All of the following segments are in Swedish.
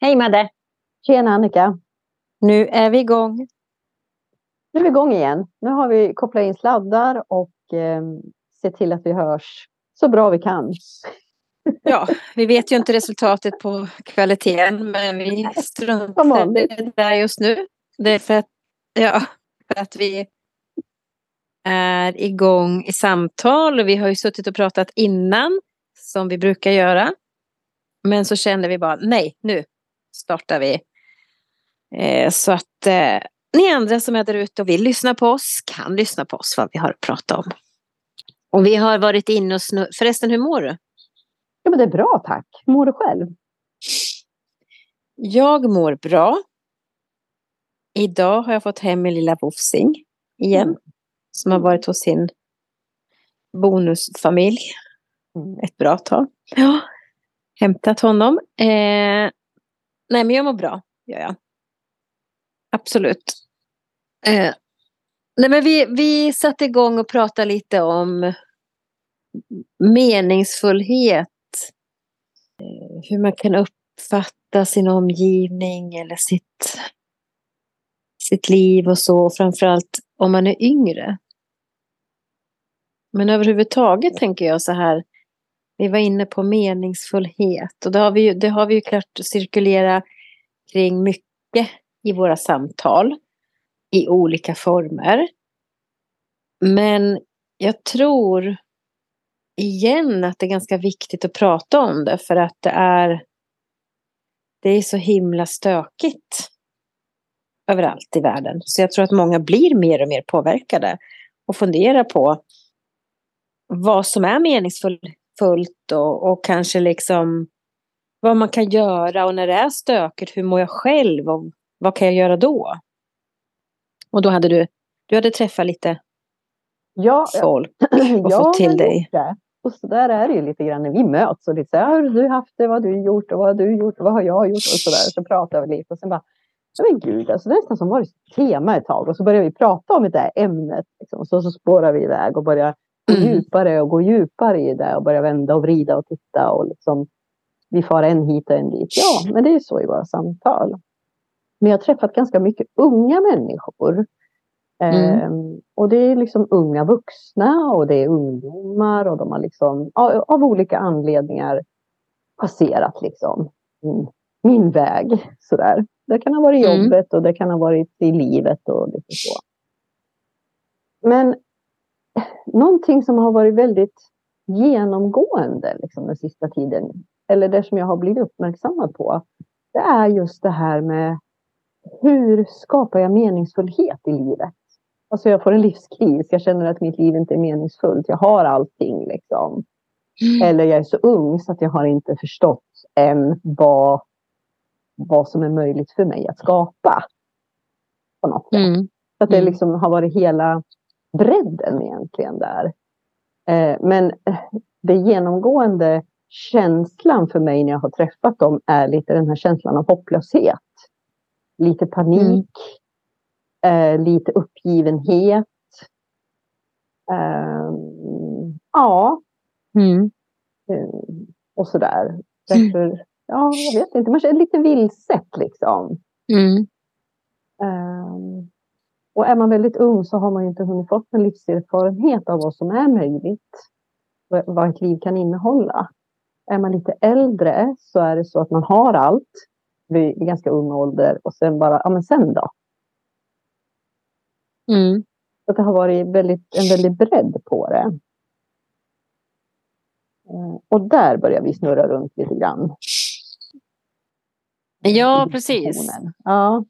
Hej Madde! Tjena Annika! Nu är vi igång. Nu är vi igång igen. Nu har vi kopplat in sladdar och eh, sett till att vi hörs så bra vi kan. Ja, vi vet ju inte resultatet på kvaliteten men vi struntar i det där just nu. Det är för att, ja, för att vi är igång i samtal och vi har ju suttit och pratat innan som vi brukar göra. Men så kände vi bara nej, nu startar vi. Eh, så att eh, ni andra som är där ute och vill lyssna på oss kan lyssna på oss vad vi har att prata om. Och vi har varit inne och snurrat. Förresten, hur mår du? Ja, men det är bra tack. Hur mår du själv? Jag mår bra. Idag har jag fått hem min lilla Wofsing igen. Mm. Som har varit hos sin bonusfamilj ett bra tag. Ja, hämtat honom. Eh, nej, men jag mår bra, gör jag. Absolut. Eh, nej, men vi, vi satte igång och pratade lite om meningsfullhet. Eh, hur man kan uppfatta sin omgivning eller sitt, sitt liv och så. Framförallt om man är yngre. Men överhuvudtaget tänker jag så här. Vi var inne på meningsfullhet och det har vi ju, det har vi ju klart cirkulera kring mycket i våra samtal i olika former. Men jag tror igen att det är ganska viktigt att prata om det för att det är det är så himla stökigt överallt i världen. Så jag tror att många blir mer och mer påverkade och funderar på vad som är meningsfullt och, och kanske liksom vad man kan göra och när det är stökigt, hur mår jag själv och vad kan jag göra då? Och då hade du, du hade träffat lite ja, folk och fått till dig. Det. Och så där är det ju lite grann när vi möts och lite så här, har du haft det, vad har du gjort och vad har du gjort och vad har jag gjort och så där. Så pratar vi lite och sen bara, men gud, alltså det är nästan som varit tema ett tag och så börjar vi prata om det här ämnet liksom. och så, så spårar vi iväg och börjar mm. djupare och gå djupare i det och börja vända och vrida och titta och liksom vi far en hit och en dit. Ja, men det är så i våra samtal. Men jag har träffat ganska mycket unga människor. Mm. Ehm, och det är liksom unga vuxna och det är ungdomar och de har liksom av, av olika anledningar passerat liksom min, min väg. Sådär. Det kan ha varit mm. jobbet och det kan ha varit i livet och lite så. Men någonting som har varit väldigt genomgående liksom, den sista tiden, eller det som jag har blivit uppmärksammad på, det är just det här med hur skapar jag meningsfullhet i livet? Alltså jag får en livskris, jag känner att mitt liv inte är meningsfullt, jag har allting liksom. Mm. Eller jag är så ung så att jag har inte förstått än vad, vad som är möjligt för mig att skapa. På något sätt. Mm. Så att det mm. liksom har varit hela bredden egentligen där. Eh, men det genomgående känslan för mig när jag har träffat dem är lite den här känslan av hopplöshet. Lite panik, mm. eh, lite uppgivenhet. Eh, ja. Mm. Eh, och sådär. Därför, ja, jag vet inte, man känner lite vilset liksom. Mm. Och är man väldigt ung så har man inte hunnit fått en livserfarenhet av vad som är möjligt. Vad ett liv kan innehålla. Är man lite äldre så är det så att man har allt vid ganska ung ålder och sen bara, ja men sen då? Mm. Så det har varit väldigt, en väldig bredd på det. Eh, och där börjar vi snurra runt lite grann. Ja, precis. Ja.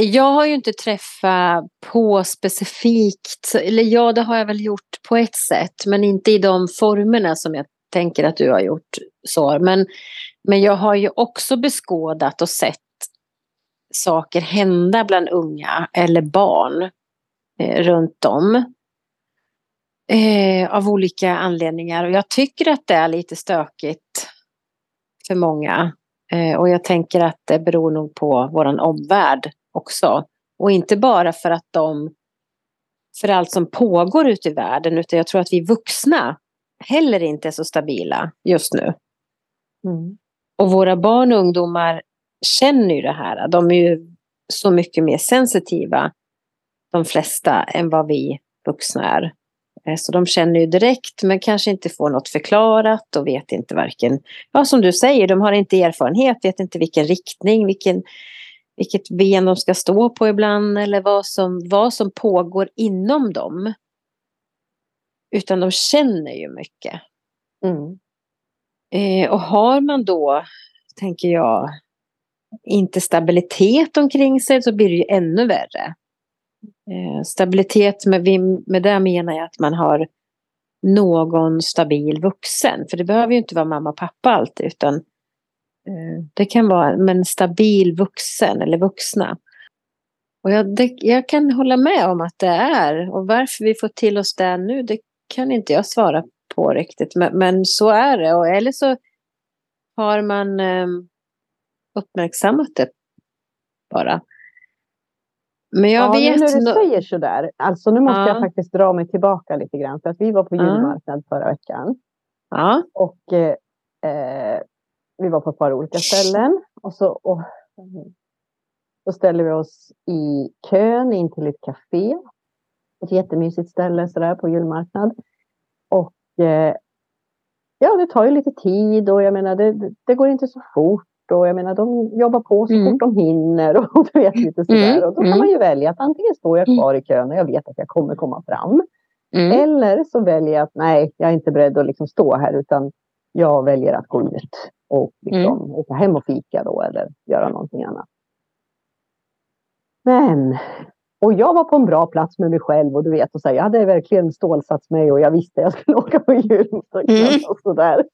Jag har ju inte träffat på specifikt, eller ja det har jag väl gjort på ett sätt, men inte i de formerna som jag tänker att du har gjort. så. Men, men jag har ju också beskådat och sett saker hända bland unga eller barn eh, runt om. Eh, av olika anledningar. Och jag tycker att det är lite stökigt för många. Eh, och jag tänker att det beror nog på vår omvärld också. Och inte bara för att de för allt som pågår ute i världen utan jag tror att vi vuxna heller inte är så stabila just nu. Mm. Och våra barn och ungdomar känner ju det här. De är ju så mycket mer sensitiva, de flesta, än vad vi vuxna är. Eh, så de känner ju direkt men kanske inte får något förklarat och vet inte varken, ja som du säger, de har inte erfarenhet, vet inte vilken riktning, vilken, vilket ben de ska stå på ibland eller vad som, vad som pågår inom dem. Utan de känner ju mycket. Mm. Eh, och har man då, tänker jag, inte stabilitet omkring sig så blir det ju ännu värre. Eh, stabilitet, med, med det menar jag att man har någon stabil vuxen. För det behöver ju inte vara mamma och pappa alltid utan det kan vara en stabil vuxen eller vuxna. Och jag, det, jag kan hålla med om att det är och varför vi får till oss det nu det kan inte jag svara på riktigt. Men, men så är det. Och, eller så har man eh, uppmärksammat det bara. Men jag ja, vet... när du säger sådär, alltså nu måste ja. jag faktiskt dra mig tillbaka lite grann. För att vi var på julmarknad förra veckan. Ja. Och eh, vi var på ett par olika ställen. Och så, och, så ställer vi oss i kön in till ett café. Ett jättemysigt ställe sådär på julmarknad. Och eh, ja, det tar ju lite tid och jag menar det, det går inte så fort. Och jag menar, de jobbar på så mm. fort de hinner och du vet lite sådär. Mm. Och då kan mm. man ju välja att antingen står jag kvar i kön och jag vet att jag kommer komma fram. Mm. Eller så väljer jag att nej, jag är inte beredd att liksom stå här utan jag väljer att gå ut och liksom mm. åka hem och fika då eller göra någonting annat. Men och jag var på en bra plats med mig själv och du vet, och så här, jag hade verkligen stålsatt mig och jag visste att jag skulle åka på julmusik mm. och sådär.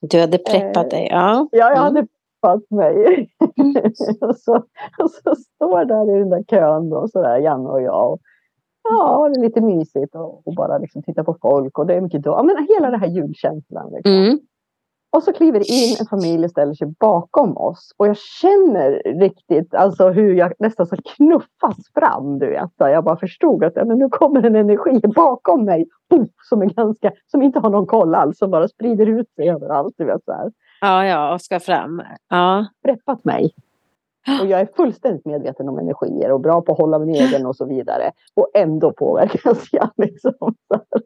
Du hade preppat dig, ja. Ja, jag mm. hade preppat mig. och, så, och så står där i den där kön och så där, Janne och jag. Och, ja, det är lite mysigt och, och bara liksom titta på folk och det är mycket då. Ja, men hela den här julkänslan. Liksom. Mm. Och så kliver in en familj och ställer sig bakom oss. Och jag känner riktigt alltså hur jag nästan så knuffas fram. Du vet. Jag bara förstod att men nu kommer en energi bakom mig. som, är ganska, som inte har någon koll alls. Som bara sprider ut sig överallt. Du vet, så här. Ja, ja, och ska fram. Ja. Preppat mig. Och jag är fullständigt medveten om energier och bra på att hålla min egen och så vidare. Och ändå påverkas jag. Liksom.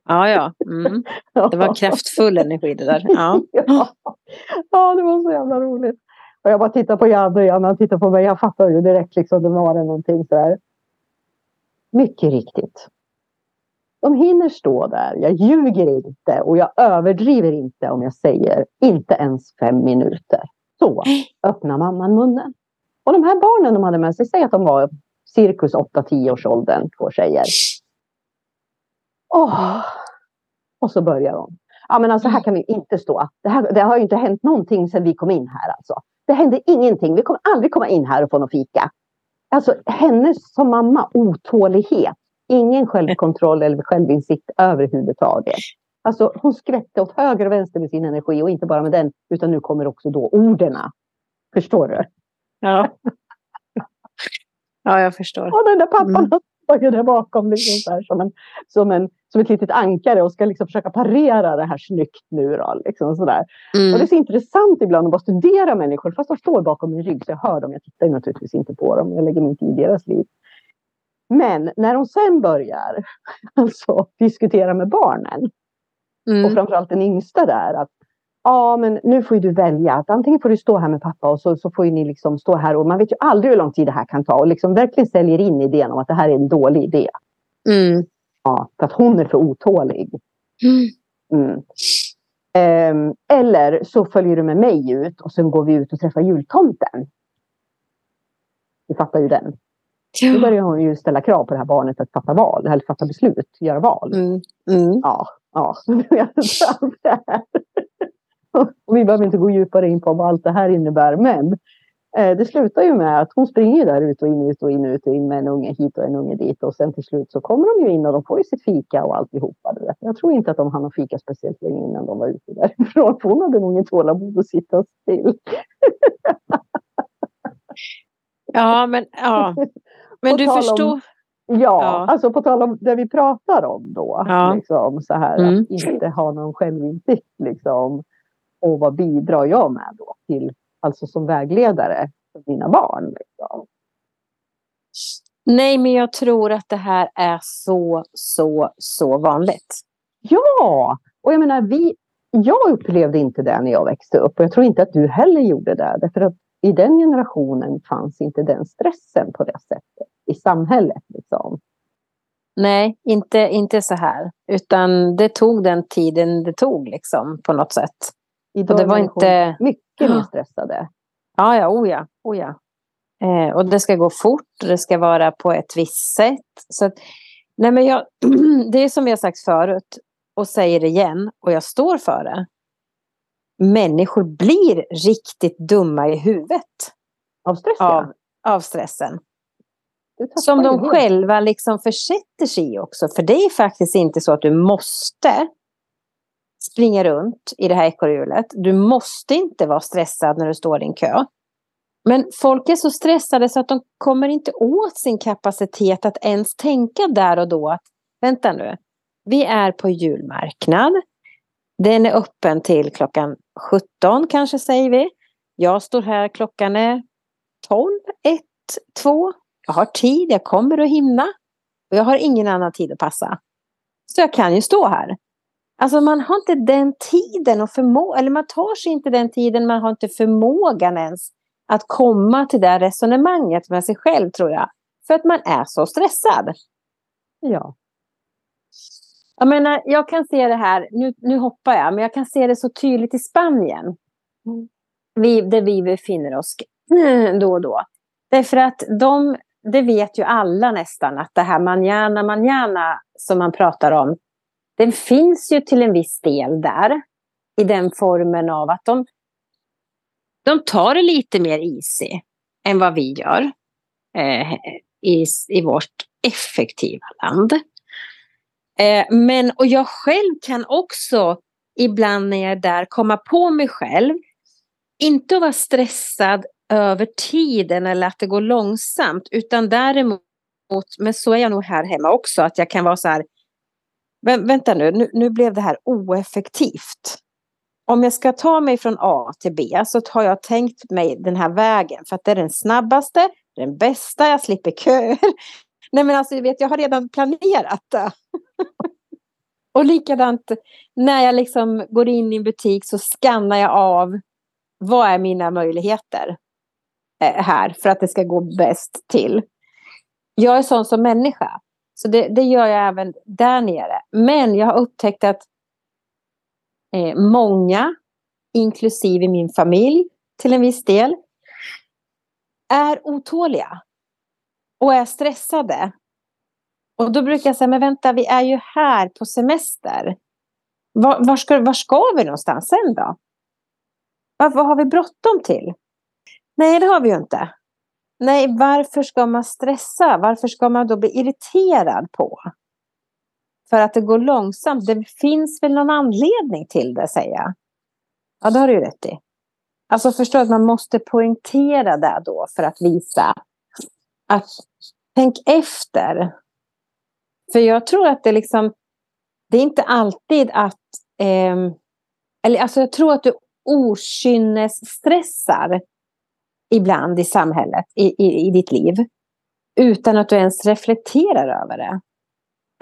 Ja, ja. Mm. Det var kraftfull energi det där. Ja. ja. ja, det var så jävla roligt. Och jag bara tittar på Janne och Janne tittar på mig. Jag fattar ju direkt liksom, det var det någonting sådär. Mycket riktigt. De hinner stå där. Jag ljuger inte och jag överdriver inte om jag säger inte ens fem minuter. Så öppnar mamman munnen. Och de här barnen de hade med sig, säg att de var cirkus 8-10 års åldern, två tjejer. Oh. Och så börjar de. Ja men alltså här kan vi inte stå. Det, här, det har ju inte hänt någonting sedan vi kom in här alltså. Det hände ingenting. Vi kommer aldrig komma in här och få någon fika. Alltså hennes som mamma otålighet. Ingen självkontroll eller självinsikt överhuvudtaget. Alltså hon skvätte åt höger och vänster med sin energi och inte bara med den utan nu kommer också då orden. Förstår du? Ja. ja, jag förstår. Och den där pappan mm. står där bakom liksom så här, som, en, som, en, som ett litet ankare och ska liksom försöka parera det här snyggt nu. Då, liksom så där. Mm. Och det är så intressant ibland att bara studera människor fast de står bakom min rygg så jag hör dem. Jag tittar naturligtvis inte på dem. Jag lägger mig inte i deras liv. Men när de sen börjar alltså, diskutera med barnen mm. och framförallt den yngsta där att ja men nu får du välja att antingen får du stå här med pappa och så, så får ni liksom stå här och man vet ju aldrig hur lång tid det här kan ta och liksom verkligen säljer in idén om att det här är en dålig idé. Mm. Ja, för att hon är för otålig. Mm. Mm. Um, eller så följer du med mig ut och sen går vi ut och träffar jultomten. Du fattar ju den. Ja. Då börjar hon ju ställa krav på det här barnet att fatta val, eller fatta beslut, göra val. Mm. Mm. Ja, ja. Och vi behöver inte gå djupare in på vad allt det här innebär. Men eh, det slutar ju med att hon springer där ut och in, ut och in, ut och in med en unge hit och en unge dit. Och sen till slut så kommer de ju in och de får ju sitt fika och alltihopa. Du vet. Jag tror inte att de hann fika speciellt länge innan de var ute därifrån. Hon hade nog inte tålamod att sitta still. ja, men, ja. men du förstår. Om, ja, ja, alltså på tal om det vi pratar om då. Ja. Liksom, så här, mm. Att inte ha någon självinsikt. Liksom och vad bidrar jag med då till, alltså som vägledare för mina barn? Liksom? Nej, men jag tror att det här är så, så, så vanligt. Ja, och jag menar, vi, jag upplevde inte det när jag växte upp och jag tror inte att du heller gjorde det. Därför att i den generationen fanns inte den stressen på det sättet i samhället. Liksom. Nej, inte, inte så här. Utan det tog den tiden det tog liksom på något sätt. Idag det var inte mycket mer stressade. Ja, ja, oh ja, oh ja. Eh, och det ska gå fort det ska vara på ett visst sätt. Så att, nej men jag, det är som jag sagt förut och säger det igen och jag står för det. Människor blir riktigt dumma i huvudet. Av stress? Av, av stressen. Som de själva liksom försätter sig i också. För det är faktiskt inte så att du måste springa runt i det här ekorrhjulet. Du måste inte vara stressad när du står i en kö. Men folk är så stressade så att de kommer inte åt sin kapacitet att ens tänka där och då att vänta nu, vi är på julmarknad. Den är öppen till klockan 17 kanske säger vi. Jag står här, klockan är 12, 1, 2. Jag har tid, jag kommer att hinna. Och jag har ingen annan tid att passa. Så jag kan ju stå här. Alltså man har inte den tiden och förmågan, eller man tar sig inte den tiden, man har inte förmågan ens att komma till det resonemanget med sig själv tror jag. För att man är så stressad. Ja. Jag menar, jag kan se det här, nu, nu hoppar jag, men jag kan se det så tydligt i Spanien. Mm. Vi, där vi befinner oss då och då. Därför att de, det vet ju alla nästan, att det här manjana manjana som man pratar om, den finns ju till en viss del där. I den formen av att de, de tar det lite mer easy än vad vi gör eh, i, i vårt effektiva land. Eh, men, och jag själv kan också ibland när jag är där komma på mig själv. Inte att vara stressad över tiden eller att det går långsamt. Utan däremot, men så är jag nog här hemma också, att jag kan vara så här. Men vänta nu, nu, nu blev det här oeffektivt. Om jag ska ta mig från A till B så har jag tänkt mig den här vägen för att det är den snabbaste, den bästa, jag slipper köer. Nej men alltså, jag vet, jag har redan planerat det. och likadant när jag liksom går in i en butik så skannar jag av vad är mina möjligheter eh, här för att det ska gå bäst till. Jag är sån som människa. Så det, det gör jag även där nere. Men jag har upptäckt att eh, många, inklusive min familj till en viss del, är otåliga och är stressade. Och då brukar jag säga, men vänta, vi är ju här på semester. Var, var, ska, var ska vi någonstans sen då? Vad har vi bråttom till? Nej, det har vi ju inte. Nej, varför ska man stressa? Varför ska man då bli irriterad på? För att det går långsamt. Det finns väl någon anledning till det, säger jag. Ja, det har du ju rätt i. Alltså förstå att man måste poängtera det då för att visa att tänk efter. För jag tror att det liksom, det är inte alltid att, eh, eller alltså jag tror att du okynnesstressar ibland i samhället, i, i, i ditt liv, utan att du ens reflekterar över det.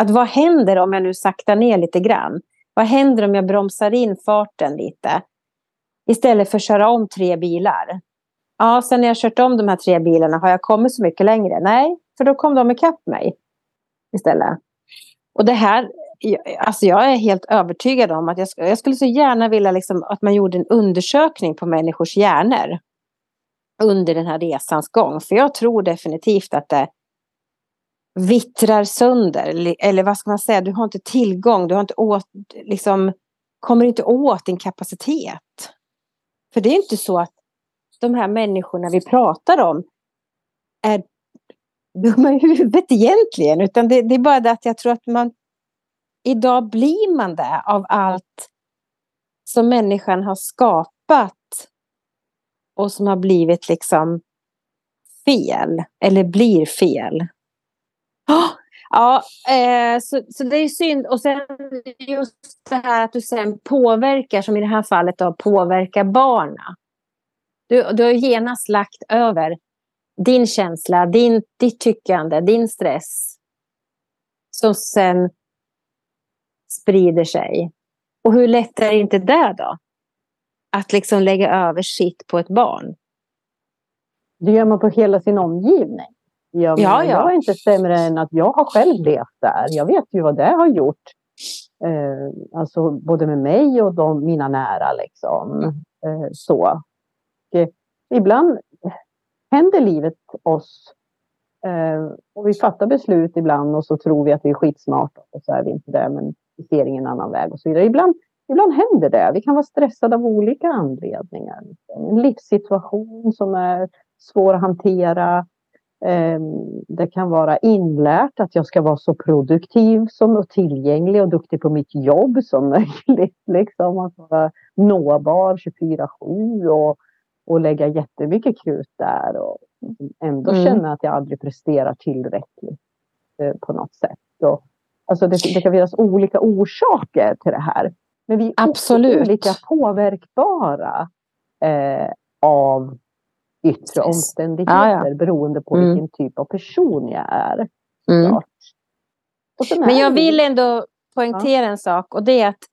Att vad händer om jag nu saktar ner lite grann? Vad händer om jag bromsar in farten lite? Istället för att köra om tre bilar. Ja, sen när jag kört om de här tre bilarna, har jag kommit så mycket längre? Nej, för då kom de ikapp mig istället. Och det här, alltså jag är helt övertygad om att jag, jag skulle så gärna vilja liksom att man gjorde en undersökning på människors hjärnor under den här resans gång. För jag tror definitivt att det vittrar sönder. Eller vad ska man säga, du har inte tillgång, du har inte åt, liksom, kommer inte åt din kapacitet. För det är inte så att de här människorna vi pratar om är dumma i huvudet egentligen. Utan det, det är bara det att jag tror att man idag blir man det av allt som människan har skapat och som har blivit liksom fel eller blir fel. Oh, Ja, eh, så, så det är synd. Och sen just det här att du sen påverkar, som i det här fallet då, påverkar barna. Du, du har genast lagt över din känsla, din, ditt tyckande, din stress. Som sen sprider sig. Och hur lätt är inte det då? Att liksom lägga över sitt på ett barn. Det gör man på hela sin omgivning. Jag, ja, ja. jag är inte sämre än att jag har själv levt där. Jag vet ju vad det har gjort. Eh, alltså både med mig och de, mina nära. Liksom. Eh, så. Och, ibland händer livet oss. Eh, och vi fattar beslut ibland och så tror vi att vi är skitsmarta. Och så är vi inte det, men vi ser ingen annan väg och så vidare. Ibland, ibland händer det. Vi kan vara stressade av olika anledningar. En livssituation som är svår att hantera. Ehm, det kan vara inlärt att jag ska vara så produktiv som och tillgänglig och duktig på mitt jobb som möjligt. Liksom. Att vara nåbar 24-7 och, och lägga jättemycket krut där och ändå mm. känna att jag aldrig presterar tillräckligt eh, på något sätt. Och, alltså det, det kan finnas olika orsaker till det här. Men vi är Absolut. olika påverkbara eh, av yttre omständigheter ja, ja. beroende på mm. vilken typ av person jag är. Mm. Men jag vill ändå poängtera ja. en sak och det är att,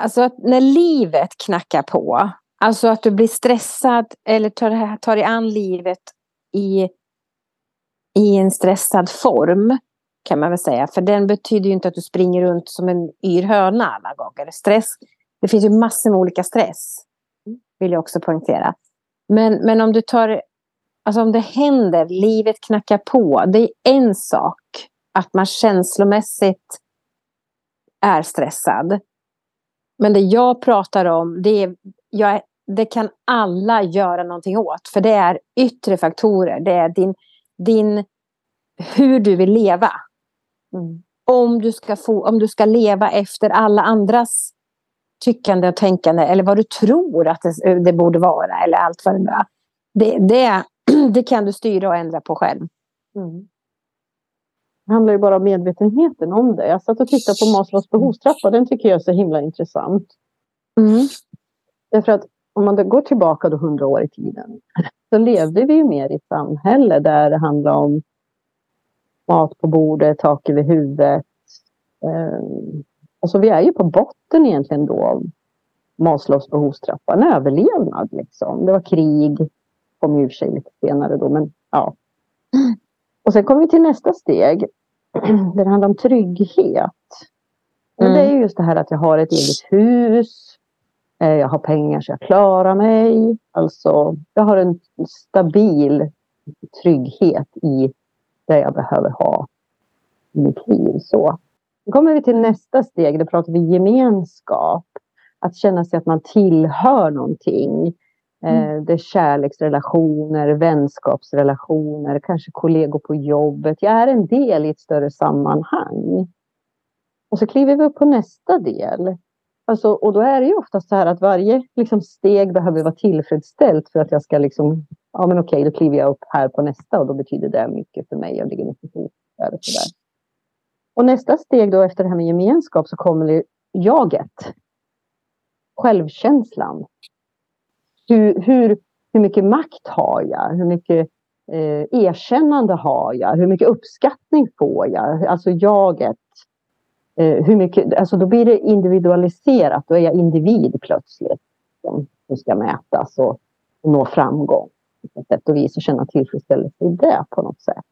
alltså att när livet knackar på, alltså att du blir stressad eller tar, tar dig an livet i, i en stressad form kan man väl säga. För den betyder ju inte att du springer runt som en yr höna alla gånger. Stress, det finns ju massor med olika stress. Vill jag också poängtera. Men, men om du tar, alltså om det händer, livet knackar på. Det är en sak att man känslomässigt är stressad. Men det jag pratar om, det, är, jag, det kan alla göra någonting åt. För det är yttre faktorer. Det är din, din, hur du vill leva. Mm. Om, du ska få, om du ska leva efter alla andras tyckande och tänkande eller vad du tror att det, det borde vara eller allt vad det är. Det, det, det kan du styra och ändra på själv. Mm. Det handlar ju bara om medvetenheten om det. Jag satt och tittade på Maslows behovstrappa. Den tycker jag är så himla intressant. Mm. Därför att om man går tillbaka då hundra år i tiden så levde vi ju mer i ett samhälle där det handlar om mat på bordet, tak över huvudet, eh, Alltså vi är ju på botten egentligen då av Maslows behovstrappa. En överlevnad liksom. Det var krig. Kom ju sig lite senare då men ja. Och sen kommer vi till nästa steg. Där det handlar om trygghet. Mm. Det är just det här att jag har ett eget hus. Eh, jag har pengar så jag klarar mig. Alltså jag har en stabil trygghet i det jag behöver ha i mitt liv. Så. Då kommer vi till nästa steg, då pratar vi gemenskap. Att känna sig att man tillhör någonting. Mm. Eh, det är kärleksrelationer, vänskapsrelationer, kanske kollegor på jobbet. Jag är en del i ett större sammanhang. Och så kliver vi upp på nästa del. Alltså, och då är det ju ofta så här att varje liksom, steg behöver vara tillfredsställt för att jag ska liksom, ja men okej, då kliver jag upp här på nästa och då betyder det mycket för mig. Jag ligger mycket ihop. Eller så där. Och nästa steg då efter det här med gemenskap så kommer jaget. Självkänslan. Hur, hur, hur mycket makt har jag? Hur mycket eh, erkännande har jag? Hur mycket uppskattning får jag? Alltså jaget. Eh, hur mycket, alltså då blir det individualiserat. Då är jag individ plötsligt. Som, som ska mätas och, och nå framgång. På sätt och vis och känna tillfredsställelse i det på något sätt.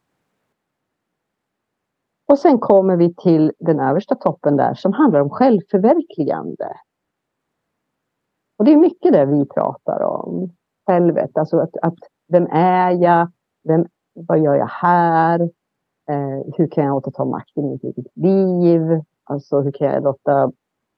Och sen kommer vi till den översta toppen där som handlar om självförverkligande. Och det är mycket det vi pratar om. Självet, alltså att, att vem är jag? Vem, vad gör jag här? Eh, hur kan jag återta makten i mitt eget liv? Alltså hur kan jag låta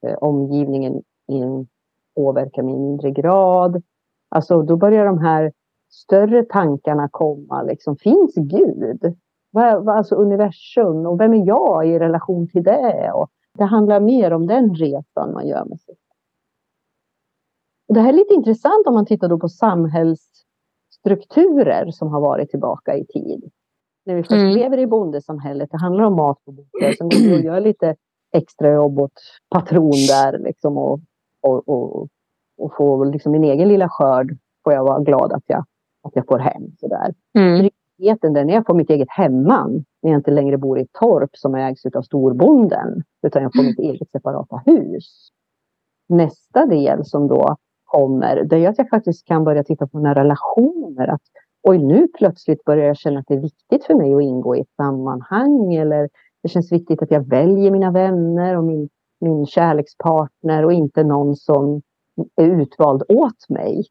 eh, omgivningen in, påverka mig i mindre grad? Alltså då börjar de här större tankarna komma. Liksom, finns Gud? Vad, vad, alltså universum och vem är jag i relation till det? Och det handlar mer om den resan man gör med sig. Det här är lite intressant om man tittar då på samhällsstrukturer som har varit tillbaka i tid. När vi först Mm. lever i bondesamhället, det handlar om mat på bordet. Sen går vi och gör lite extra jobb åt patron där liksom och, och, och, och få liksom min egen lilla skörd får jag vara glad att jag, att jag får hem. Sådär. Mm. Tryggheten när jag får mitt eget hemman, när jag inte längre bor i ett torp som ägs av storbonden, utan jag får mitt eget separata hus. Nästa del som då kommer, det är att jag faktiskt kan börja titta på mina relationer. Att, oj, nu plötsligt börjar jag känna att det är viktigt för mig att ingå i ett sammanhang. Eller det känns viktigt att jag väljer mina vänner och min, min kärlekspartner och inte någon som är utvald åt mig.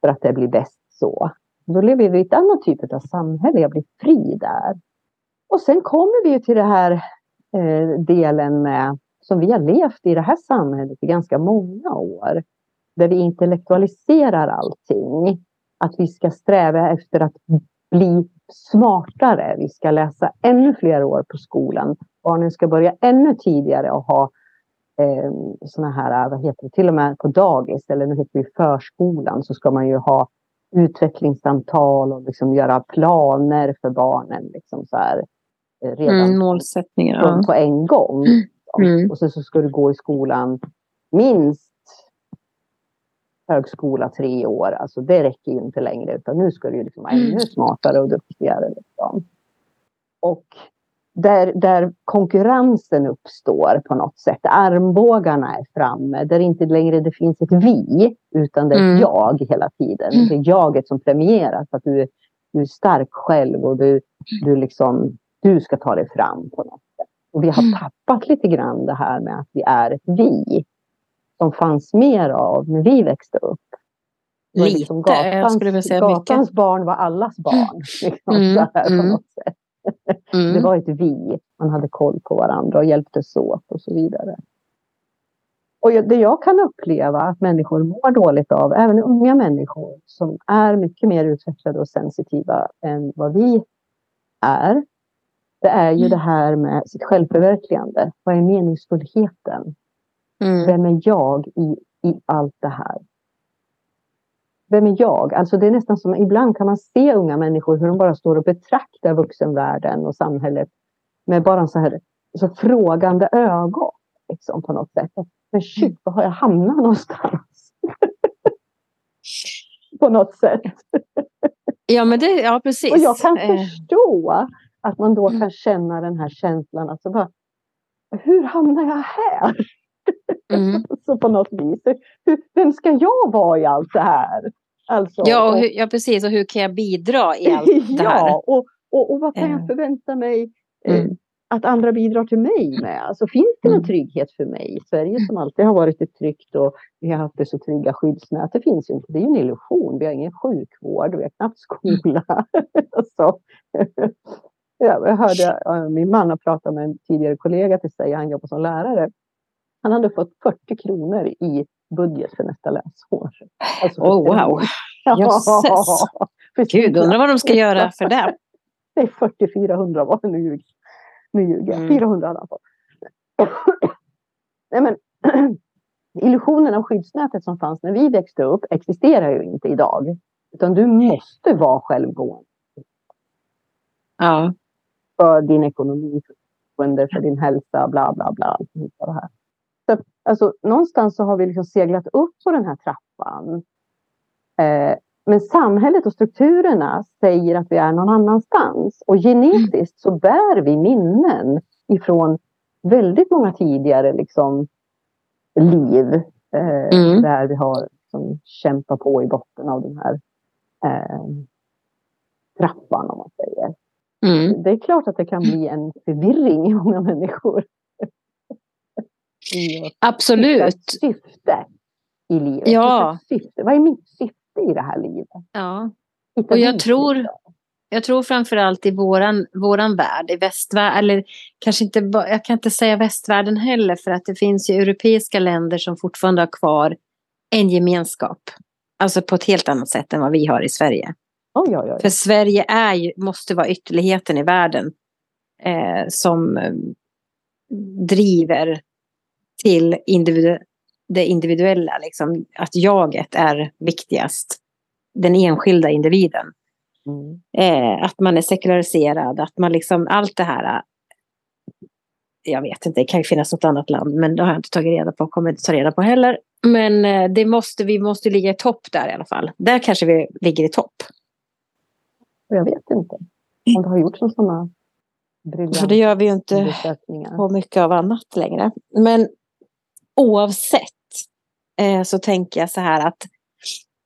För att det blir bäst så. Då lever vi i ett annat typ av samhälle. Jag blir fri där. Och sen kommer vi ju till den här eh, delen med som vi har levt i det här samhället i ganska många år. Där vi intellektualiserar allting. Att vi ska sträva efter att bli smartare. Vi ska läsa ännu fler år på skolan. Barnen ska börja ännu tidigare och ha eh, såna här, vad heter det, till och med på dagis eller nu heter det förskolan så ska man ju ha utvecklingssamtal och liksom göra planer för barnen. Liksom så här, eh, redan Mm, målsättningar. på, Ja. på en gång. Mm. Och sen så ska du gå i skolan minst högskola tre år. Alltså det räcker ju inte längre utan nu ska du ju liksom vara Mm. ännu smartare och duktigare. Liksom. Och där, där konkurrensen uppstår på något sätt. Armbågarna är framme. Där inte längre det finns ett vi utan det är Mm. jag hela tiden. Det är jaget som premieras. Att du, är- du är stark själv och du, du, liksom, du ska ta dig fram på något sätt. Och vi har Mm. tappat lite grann det här med att vi är ett vi. Som fanns mer av när vi växte upp. Var liksom Lite, jag skulle vilja säga mycket. gatans barn var allas barn. Liksom, Mm, på mm. något sätt. Det Mm. var ett vi. Man hade koll på varandra och hjälptes åt och så vidare. Och det jag kan uppleva att människor mår dåligt av, även unga människor som är mycket mer utvecklade och sensitiva än vad vi är. Det är ju Mm. det här med sitt självförverkligande. Vad är meningsfullheten? Mm. Vem är jag i, i allt det här? Vem är jag? Alltså det är nästan som ibland kan man se unga människor hur de bara står och betraktar vuxenvärlden och samhället med bara en så här så frågande ögon. Liksom, på något sätt. Men shit, var har jag hamnat någonstans? på något sätt. Ja, men det, ja precis. Och jag kan Eh, förstå att man då kan känna den här känslan. Alltså bara, hur hamnar jag här? mm. Så på något vis. Hur, vem ska jag vara i allt det här? Alltså, ja, och hur, ja, precis. Och hur kan jag bidra i allt det här? ja, och, och, och vad kan Eh. jag förvänta mig eh, Mm. att andra bidrar till mig med? Alltså, finns det någon Mm. trygghet för mig? Sverige som alltid har varit ett tryggt och vi har haft det så trygga skyddsnät. Det finns ju inte. Det är ju en illusion. Vi har ingen sjukvård, vi har knappt skola. alltså, ja, jag hörde eh, min man har pratat med en tidigare kollega till sig, han jobbar som lärare. Han hade fått 40 kronor i budget för nästa läsår. Alltså Oh, wow. Jösses. Gud, undrar vad de ska göra för det. det är 40 400 var det nu ljuger Nu ljuger. Mm. 400 hade han fått. Nej men illusionen av skyddsnätet som fanns när vi växte upp existerar ju inte idag. Utan du måste vara självgående Ja. för din ekonomi, för din hälsa, bla bla bla. allt det här. Så alltså, någonstans så har vi liksom seglat upp på den här trappan. Eh, men samhället och strukturerna säger att vi är någon annanstans. Och genetiskt så bär vi minnen ifrån väldigt många tidigare liksom, liv. Eh, Mm. Där vi har liksom, kämpat på i botten av den här eh, trappan om man säger. Mm. Det är klart att det kan bli en förvirring i många människor. I Absolut. syfte i livet. Ja. Syfte. Vad är mitt syfte i det här livet? Ja. Hitta Och jag tror- syfte. Jag tror framförallt i våran, våran värld, i västvärlden, eller kanske inte, jag kan inte säga västvärlden heller, för att det finns ju europeiska länder som fortfarande har kvar en gemenskap. Alltså på ett helt annat sätt än vad vi har i Sverige. Oj, oj, oj. För Sverige är ju, måste vara ytterligheten i världen eh, som eh, driver till individu det individuella. Liksom, att jaget är viktigast. Den enskilda individen. Mm. Eh, att man är sekulariserad, att man liksom allt det här. Jag vet inte, det kan ju finnas något annat land, men det har jag inte tagit reda på, kommer inte ta reda på heller. Men eh, det måste, vi måste ligga i topp där i alla fall. Där kanske vi ligger i topp. Jag vet inte om det har gjorts sådana briljanta För det gör vi ju inte på mycket av annat längre. Men oavsett eh, så tänker jag så här att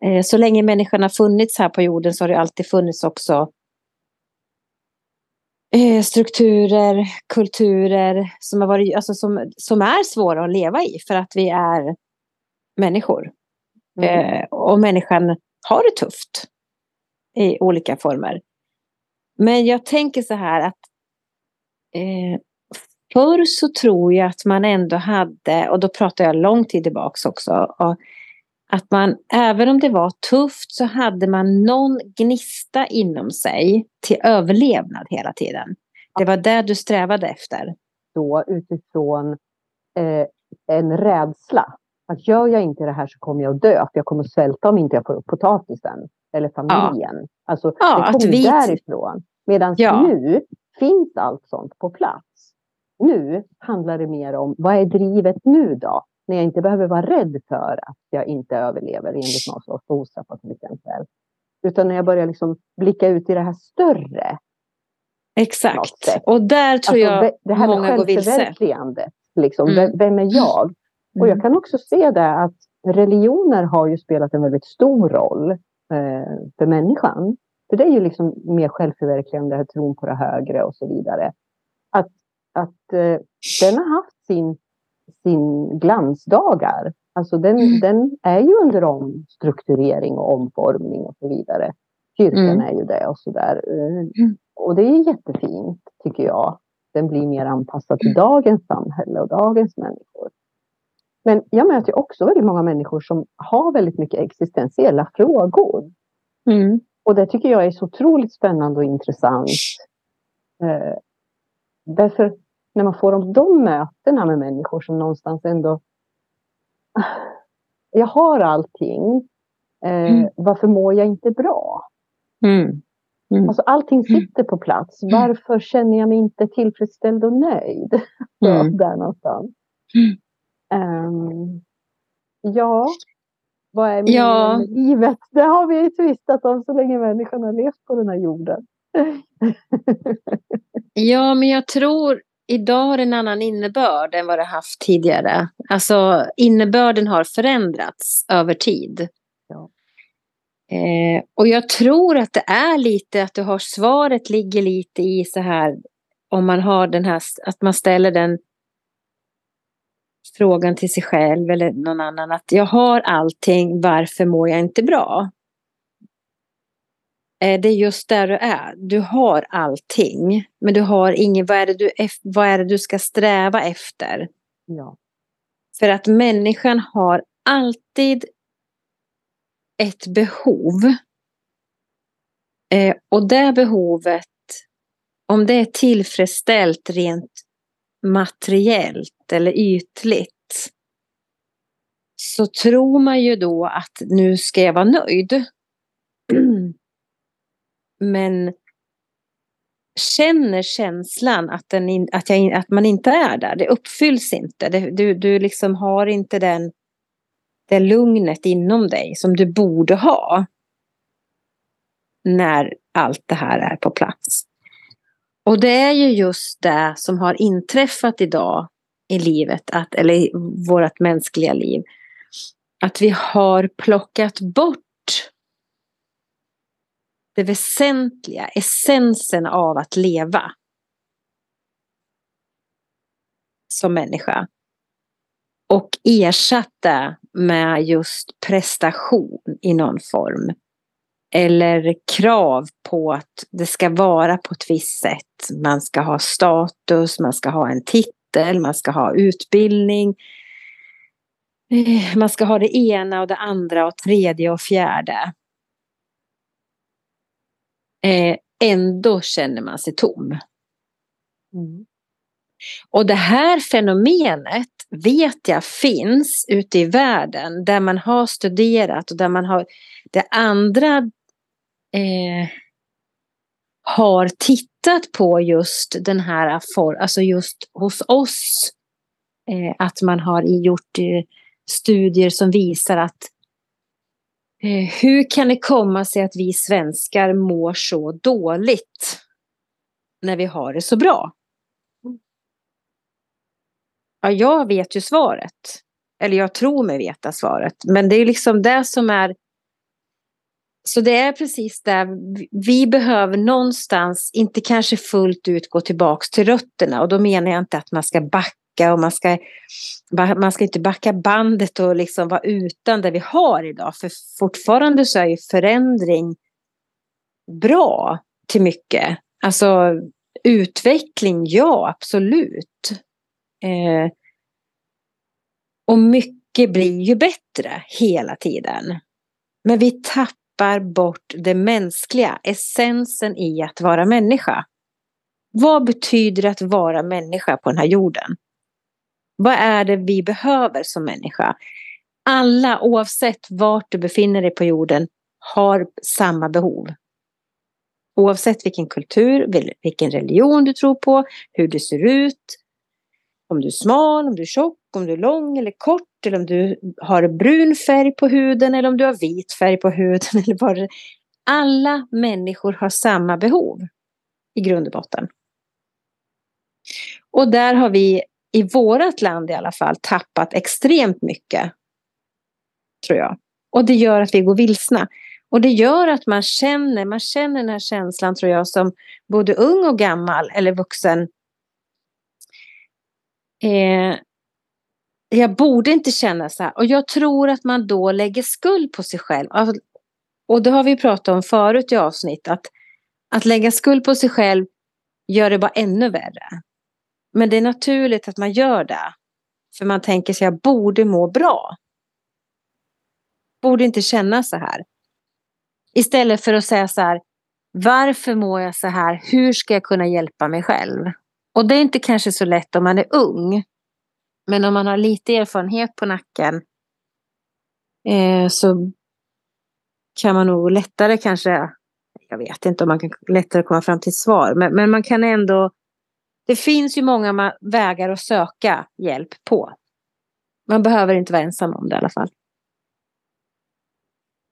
eh, så länge människan har funnits här på jorden så har det alltid funnits också eh, strukturer, kulturer som, har varit, alltså som, som är svåra att leva i för att vi är människor. Mm. Eh, och människan har det tufft i olika former. Men jag tänker så här att eh, förr så tror jag att man ändå hade, och då pratar jag lång tid tillbaka också, att man, även om det var tufft så hade man någon gnista inom sig till överlevnad hela tiden. Det var det du strävade efter. Då utifrån eh, en rädsla. Att gör jag inte det här så kommer jag att dö. För jag kommer att svälta om inte jag får upp potatisen. Eller familjen. Ja. Alltså, ja, det kommer vi... därifrån. Medan ja. nu finns allt sånt på plats. Nu handlar det mer om vad är drivet nu då? När jag inte behöver vara rädd för att jag inte överlever enligt Maslows behovstrappa till exempel. Utan när jag börjar liksom blicka ut i det här större. Exakt. Och där tror alltså, jag det här många går vilse. Liksom. Mm. Vem är jag? Mm. Och jag kan också se det att religioner har ju spelat en väldigt stor roll eh, för människan. För det är ju liksom mer självförverkligande, tron på det högre och så vidare. Att, eh, den har haft sin, sin glansdagar. Alltså den, mm. den är ju under omstrukturering och omformning och så vidare. Kyrkan mm. är ju det och så där. Eh, mm. Och det är jättefint tycker jag. Den blir mer anpassad till dagens samhälle och dagens människor. Men jag möter också väldigt många människor som har väldigt mycket existentiella frågor. Mm. Och det tycker jag är så otroligt spännande och intressant. Eh, därför när man får de, mötena med människor som någonstans ändå... Jag har allting. Eh, mm. Varför mår jag inte bra? Mm. Mm. Alltså allting mm. sitter på plats. Mm. Varför känner jag mig inte tillfredsställd och nöjd? Mm. Där någonstans. Um, ja, vad är meningen ja. med livet? Det har vi tvistat om så länge människan har levt på den här jorden. ja, men jag tror idag har en annan innebörd än vad det haft tidigare. Alltså innebörden har förändrats över tid. Ja. Eh, och jag tror att det är lite att du har svaret ligger lite i så här om man har den här att man ställer den frågan till sig själv eller någon annan att jag har allting, varför mår jag inte bra? Eh, det är just där du är. Du har allting, men du har inget. Vad är det du, vad är det du ska sträva efter? Ja. För att människan har alltid ett behov. Eh, och det behovet, om det är tillfredsställt rent materiellt eller ytligt så tror man ju då att nu ska jag vara nöjd. Men känner känslan att, den att, jag, att man inte är där. Det uppfylls inte. Det, du, du liksom har inte den, det lugnet inom dig som du borde ha. När allt det här är på plats. Och det är ju just det som har inträffat idag i livet, att, eller i vårt mänskliga liv. Att vi har plockat bort det väsentliga, essensen av att leva. Som människa. Och ersatt det med just prestation i någon form eller krav på att det ska vara på ett visst sätt. Man ska ha status, man ska ha en titel, man ska ha utbildning. Eh, man ska ha det ena och det andra och tredje och fjärde. Eh, ändå känner man sig tom. Mm. Och det här fenomenet vet jag finns ute i världen där man har studerat och där man har det andra eh, har tittat på just den här, alltså just hos oss, eh, att man har gjort eh, studier som visar att Eh, hur kan det komma sig att vi svenskar mår så dåligt när vi har det så bra? Ja, jag vet ju svaret. Eller jag tror mig veta svaret. Men det är liksom det som är så det är precis där. Vi behöver någonstans, inte kanske fullt ut gå tillbaka till rötterna. Och då menar jag inte att man ska backa och man ska, man ska inte backa bandet och liksom vara utan det vi har idag. För fortfarande så är ju förändring bra till mycket. Alltså utveckling, ja absolut. Eh, och mycket blir ju bättre hela tiden. Men vi tappar bort det mänskliga, essensen i att vara människa. Vad betyder det att vara människa på den här jorden? Vad är det vi behöver som människa? Alla, oavsett vart du befinner dig på jorden, har samma behov. Oavsett vilken kultur, vilken religion du tror på, hur du ser ut, om du är smal, om du är tjock, om du är lång eller kort eller om du har brun färg på huden eller om du har vit färg på huden. Eller vad Alla människor har samma behov i grund och botten. Och där har vi i vårt land i alla fall tappat extremt mycket. Tror jag. Och det gör att vi går vilsna. Och det gör att man känner, man känner den här känslan tror jag som både ung och gammal eller vuxen Eh, jag borde inte känna så här. Och jag tror att man då lägger skuld på sig själv. Alltså, och det har vi pratat om förut i avsnitt. Att, att lägga skuld på sig själv gör det bara ännu värre. Men det är naturligt att man gör det. För man tänker sig jag borde må bra. Borde inte känna så här. Istället för att säga så här. Varför mår jag så här? Hur ska jag kunna hjälpa mig själv? Och det är inte kanske så lätt om man är ung. Men om man har lite erfarenhet på nacken eh, så kan man nog lättare kanske, jag vet inte om man kan lättare komma fram till ett svar, men, men man kan ändå, det finns ju många vägar att söka hjälp på. Man behöver inte vara ensam om det i alla fall.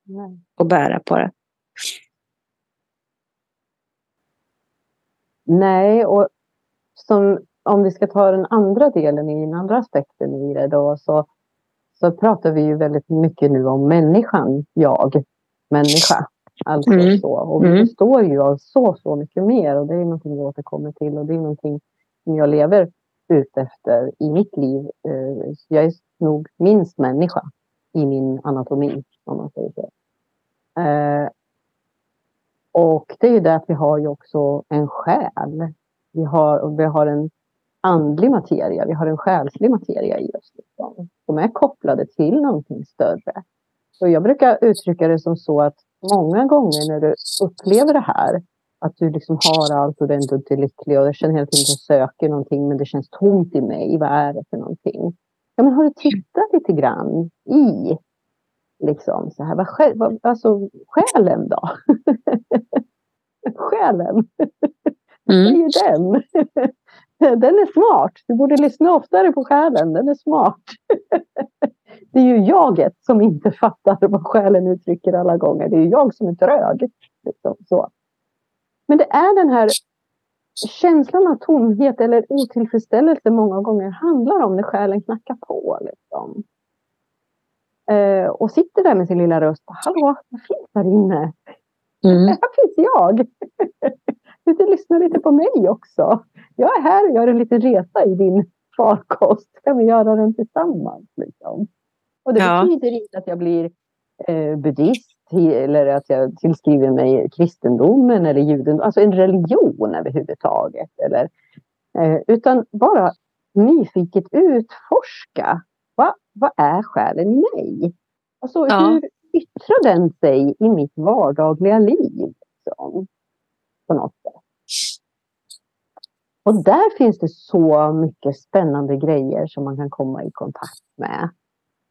Nej. Och bära på det. Nej, och som, om vi ska ta den andra delen i den andra aspekten i det då så, så pratar vi ju väldigt mycket nu om människan, jag, människa. Alltså mm. så. Och vi mm. förstår ju av så, så mycket mer och det är någonting vi återkommer till och det är någonting som jag lever ut efter i mitt liv. Eh, jag är nog minst människa i min anatomi, om man säger så. Eh, och det är ju det att vi har ju också en själ vi har, vi har en andlig materia, vi har en själslig materia i oss. Liksom. De är kopplade till någonting större. Så jag brukar uttrycka det som så att många gånger när du upplever det här, att du liksom har allt och du är inte lycklig och jag känner hela tiden att jag söker någonting men det känns tomt i mig. Vad är det för någonting? Ja, men har du tittat lite grann i liksom så här, vad, vad, alltså själen då? själen. Mm. Det är den. Den är smart. Du borde lyssna oftare på själen. Den är smart. Det är ju jaget som inte fattar vad själen uttrycker alla gånger. Det är ju jag som är trög. Liksom så. Men det är den här känslan av tomhet eller otillfredsställelse många gånger handlar om när själen knackar på. Liksom. Eh, och sitter där med sin lilla röst. Hallå, vad finns där inne? Mm. Här finns jag. Du lyssna lite på mig också. Jag är här och gör en liten resa i din farkost. Kan vi göra den tillsammans? Liksom? Och det ja. betyder inte att jag blir eh, buddhist eller att jag tillskriver mig kristendomen eller judendomen, alltså en religion överhuvudtaget. Eller, eh, utan bara nyfiket utforska. Va, vad är själen i mig? Alltså, ja. Hur yttrar den sig i mitt vardagliga liv? Liksom? på något sätt. Och där finns det så mycket spännande grejer som man kan komma i kontakt med.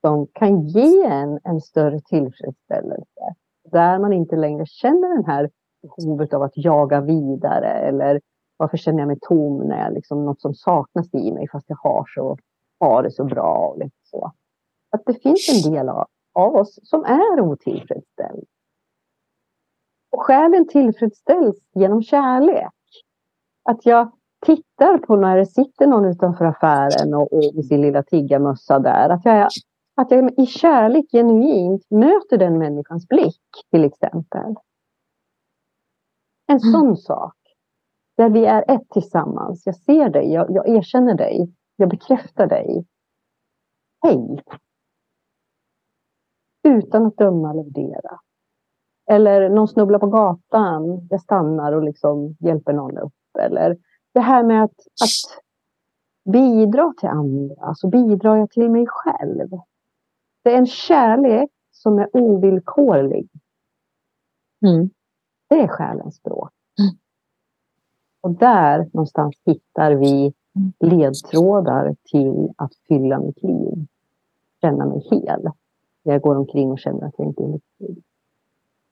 Som kan ge en en större tillfredsställelse. Där man inte längre känner den här behovet av att jaga vidare eller varför känner jag mig tom när jag liksom något som saknas i mig fast jag har, så, har det så bra. Och liksom så. Att det finns en del av, av oss som är otillfredsställd. Och själen tillfredsställs genom kärlek. Att jag tittar på när det sitter någon utanför affären och, och med sin lilla tiggarmössa där. Att jag, att jag i kärlek genuint möter den människans blick till exempel. En mm. sån sak. Där vi är ett tillsammans. Jag ser dig, jag, jag erkänner dig, jag bekräftar dig. Hej! Utan att döma eller värdera. Eller någon snubblar på gatan, jag stannar och liksom hjälper någon upp. Eller det här med att, att bidra till andra, så bidrar jag till mig själv. Det är en kärlek som är ovillkorlig. Mm. Det är själens språk. Mm. Och där någonstans hittar vi ledtrådar till att fylla mitt liv. Känna mig hel. Jag går omkring och känner att jag inte är lycklig.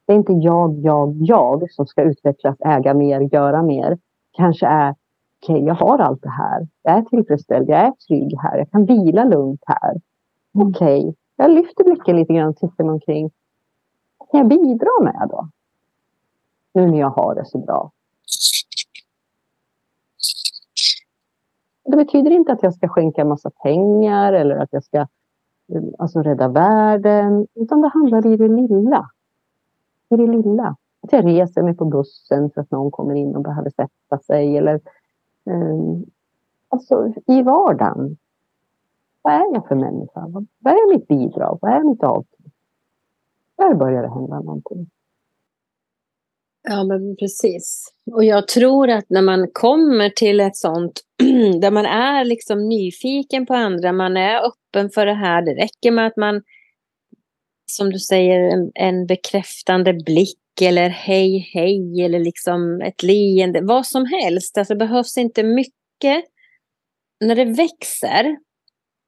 Det är inte jag, jag, jag som ska utvecklas, äga mer, göra mer. Kanske är, okej, okay, jag har allt det här. Jag är tillfredsställd, jag är trygg här, jag kan vila lugnt här. Okej, okay, jag lyfter blicken lite grann och tittar mig omkring. Vad kan jag bidra med då? Nu när jag har det så bra. Det betyder inte att jag ska skänka en massa pengar eller att jag ska alltså, rädda världen. Utan det handlar i det lilla. I det lilla. Att jag reser mig på bussen för att någon kommer in och behöver sätta sig. Eller, Ehm, alltså i vardagen. Vad är jag för människa? Vad är mitt bidrag? Vad är mitt avtryck? Där börjar det hända någonting. Ja, men precis. Och jag tror att när man kommer till ett sånt där man är liksom nyfiken på andra, man är öppen för det här. Det räcker med att man, som du säger, en, en bekräftande blick eller hej, hej eller liksom ett leende, vad som helst. Alltså det behövs inte mycket. När det växer,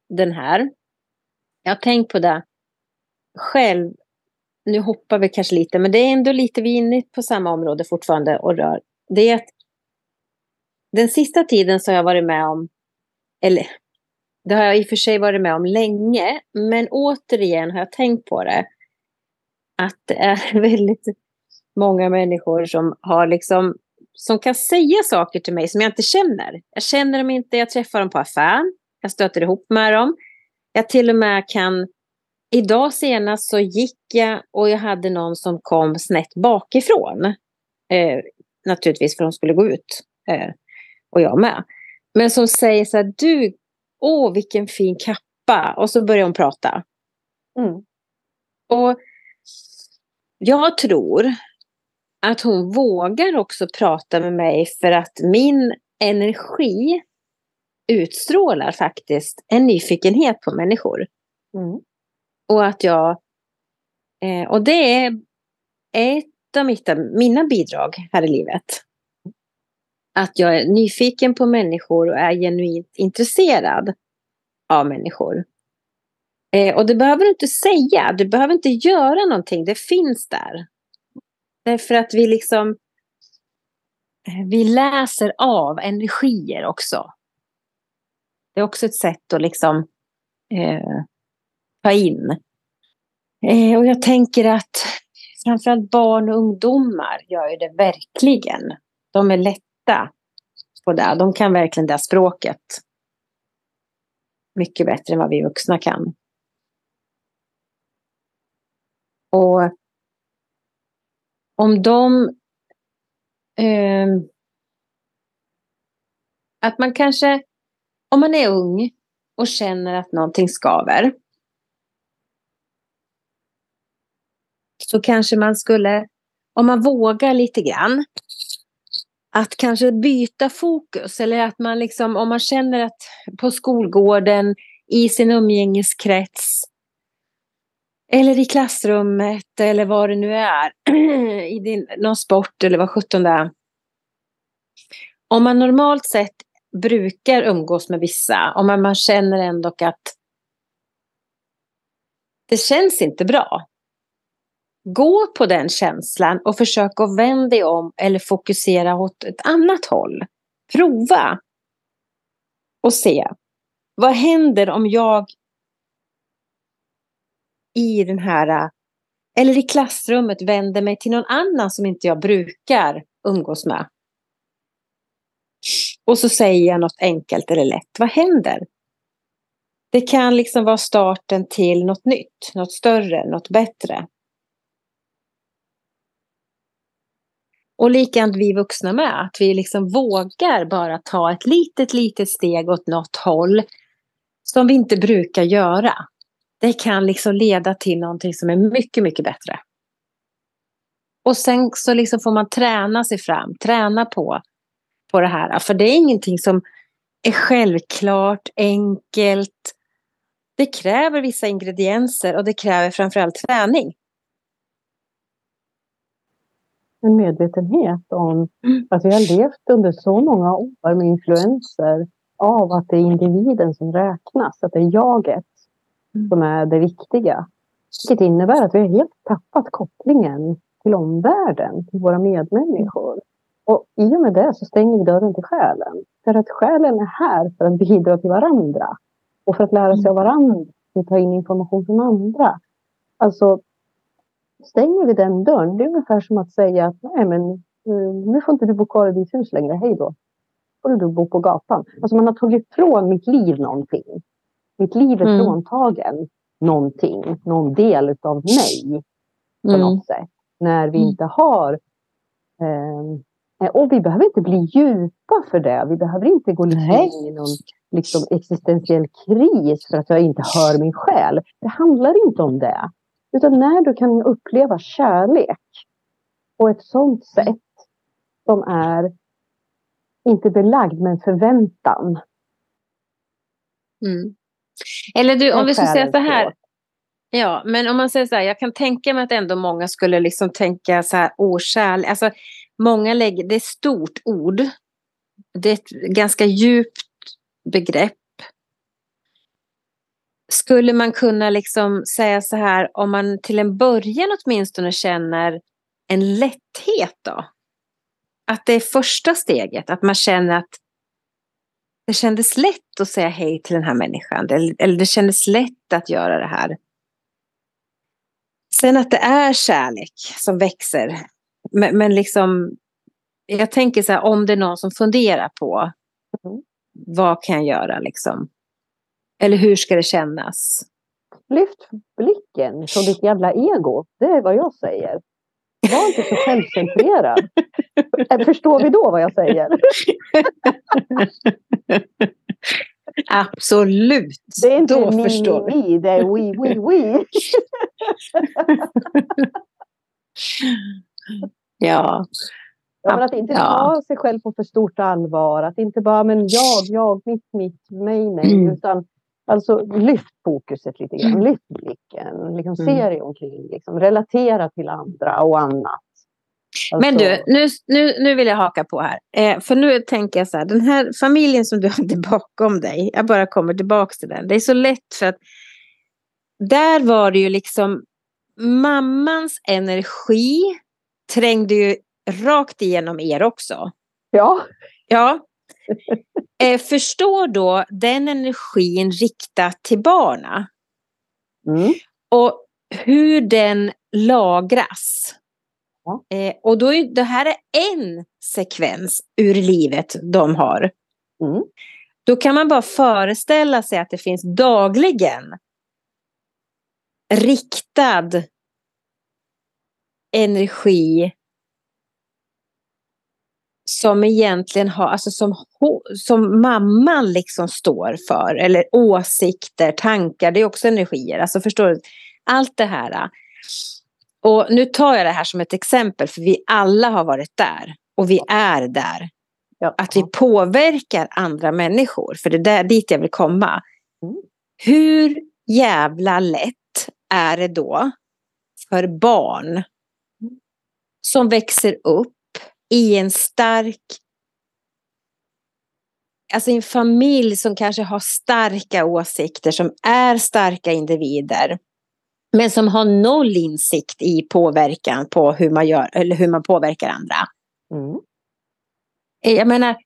den här, jag har tänkt på det själv nu hoppar vi kanske lite, men det är ändå lite, vi är inne på samma område fortfarande och rör. Det är att den sista tiden så har jag varit med om, eller det har jag i och för sig varit med om länge, men återigen har jag tänkt på det, att det är väldigt många människor som har liksom som kan säga saker till mig som jag inte känner. Jag känner dem inte, jag träffar dem på affären, jag stöter ihop med dem. Jag till och med kan Idag senast så gick jag och jag hade någon som kom snett bakifrån. Eh, naturligtvis för hon skulle gå ut. Eh, och jag med. Men som säger så här, du, åh vilken fin kappa. Och så börjar hon prata. Mm. Och jag tror att hon vågar också prata med mig för att min energi utstrålar faktiskt en nyfikenhet på människor. Mm. Och att jag... Eh, och det är ett av mitt, mina bidrag här i livet. Att jag är nyfiken på människor och är genuint intresserad av människor. Eh, och det behöver du inte säga, du behöver inte göra någonting, det finns där. Därför att vi liksom... Eh, vi läser av energier också. Det är också ett sätt att liksom eh, ta in. Eh, och jag tänker att framförallt barn och ungdomar gör ju det verkligen. De är lätta på det. De kan verkligen det språket. Mycket bättre än vad vi vuxna kan. Och om de... Eh, att man kanske, om man är ung och känner att någonting skaver. så kanske man skulle, om man vågar lite grann, att kanske byta fokus eller att man liksom, om man känner att på skolgården, i sin umgängeskrets eller i klassrummet eller vad det nu är, i din, någon sport eller vad sjutton det är. Om man normalt sett brukar umgås med vissa, om man, man känner ändå att det känns inte bra gå på den känslan och försök att vända dig om eller fokusera åt ett annat håll. Prova och se. Vad händer om jag i den här eller i klassrummet vänder mig till någon annan som inte jag brukar umgås med. Och så säger jag något enkelt eller lätt. Vad händer? Det kan liksom vara starten till något nytt, något större, något bättre. Och likadant vi vuxna med, att vi liksom vågar bara ta ett litet, litet steg åt något håll som vi inte brukar göra. Det kan liksom leda till någonting som är mycket, mycket bättre. Och sen så liksom får man träna sig fram, träna på, på det här. För det är ingenting som är självklart, enkelt. Det kräver vissa ingredienser och det kräver framförallt träning en medvetenhet om mm. att vi har levt under så många år med influenser av att det är individen som räknas, att det är jaget mm. som är det viktiga. Vilket innebär att vi har helt tappat kopplingen till omvärlden, till våra medmänniskor. Och i och med det så stänger vi dörren till själen. För att själen är här för att bidra till varandra. Och för att lära sig av varandra och ta in information från andra. Alltså stänger vi den dörren, det är ungefär som att säga att nej men eh, nu får inte du bo kvar i ditt hus längre, hej då. får du bo på gatan. Alltså man har tagit ifrån mitt liv någonting. Mitt liv är mm. fråntagen någonting, någon del av mig på mm. något sätt. När vi mm. inte har eh, och vi behöver inte bli djupa för det. Vi behöver inte gå in i någon liksom, existentiell kris för att jag inte hör min själ. Det handlar inte om det. Utan när du kan uppleva kärlek på ett sånt sätt som är inte belagd med förväntan. Mm. Eller du, om vi skulle säga så här. Ja, men om man säger så här, jag kan tänka mig att ändå många skulle liksom tänka så här, okärlek, alltså många lägger, det är ett stort ord. Det är ett ganska djupt begrepp skulle man kunna liksom säga så här, om man till en början åtminstone känner en lätthet då? Att det är första steget, att man känner att det kändes lätt att säga hej till den här människan. Eller det kändes lätt att göra det här. Sen att det är kärlek som växer. Men, men liksom, jag tänker så här, om det är någon som funderar på mm. vad kan jag göra liksom? Eller hur ska det kännas? Lyft blicken från ditt jävla ego. Det är vad jag säger. Var inte så självcentrerad. Eh, förstår vi då vad jag säger? Absolut. Det är inte då mi, förstår mi, mi, det är we, we, we. ja. Ja, att inte ja. ta sig själv på för stort allvar. Att inte bara men jag, jag, mitt, mitt, mig, mig. Mm. Utan Alltså lyft fokuset lite grann, mm. lyft blicken, liksom, mm. se dig omkring, liksom, relatera till andra och annat. Alltså... Men du, nu, nu, nu vill jag haka på här. Eh, för nu tänker jag så här, den här familjen som du hade bakom dig, jag bara kommer tillbaka till den. Det är så lätt för att där var det ju liksom mammans energi trängde ju rakt igenom er också. Ja. Ja, Eh, förstår då den energin riktat till barna. Mm. Och hur den lagras. Ja. Eh, och då är det här är en sekvens ur livet de har. Mm. Då kan man bara föreställa sig att det finns dagligen riktad energi som egentligen har, alltså som, som mamman liksom står för. Eller åsikter, tankar, det är också energier. Alltså förstår du? Allt det här. Och nu tar jag det här som ett exempel för vi alla har varit där. Och vi är där. Ja. Att vi påverkar andra människor. För det är där, dit jag vill komma. Mm. Hur jävla lätt är det då för barn mm. som växer upp i en stark Alltså en familj som kanske har starka åsikter, som är starka individer. Men som har noll insikt i påverkan på hur man, gör, eller hur man påverkar andra. Mm. Jag menar,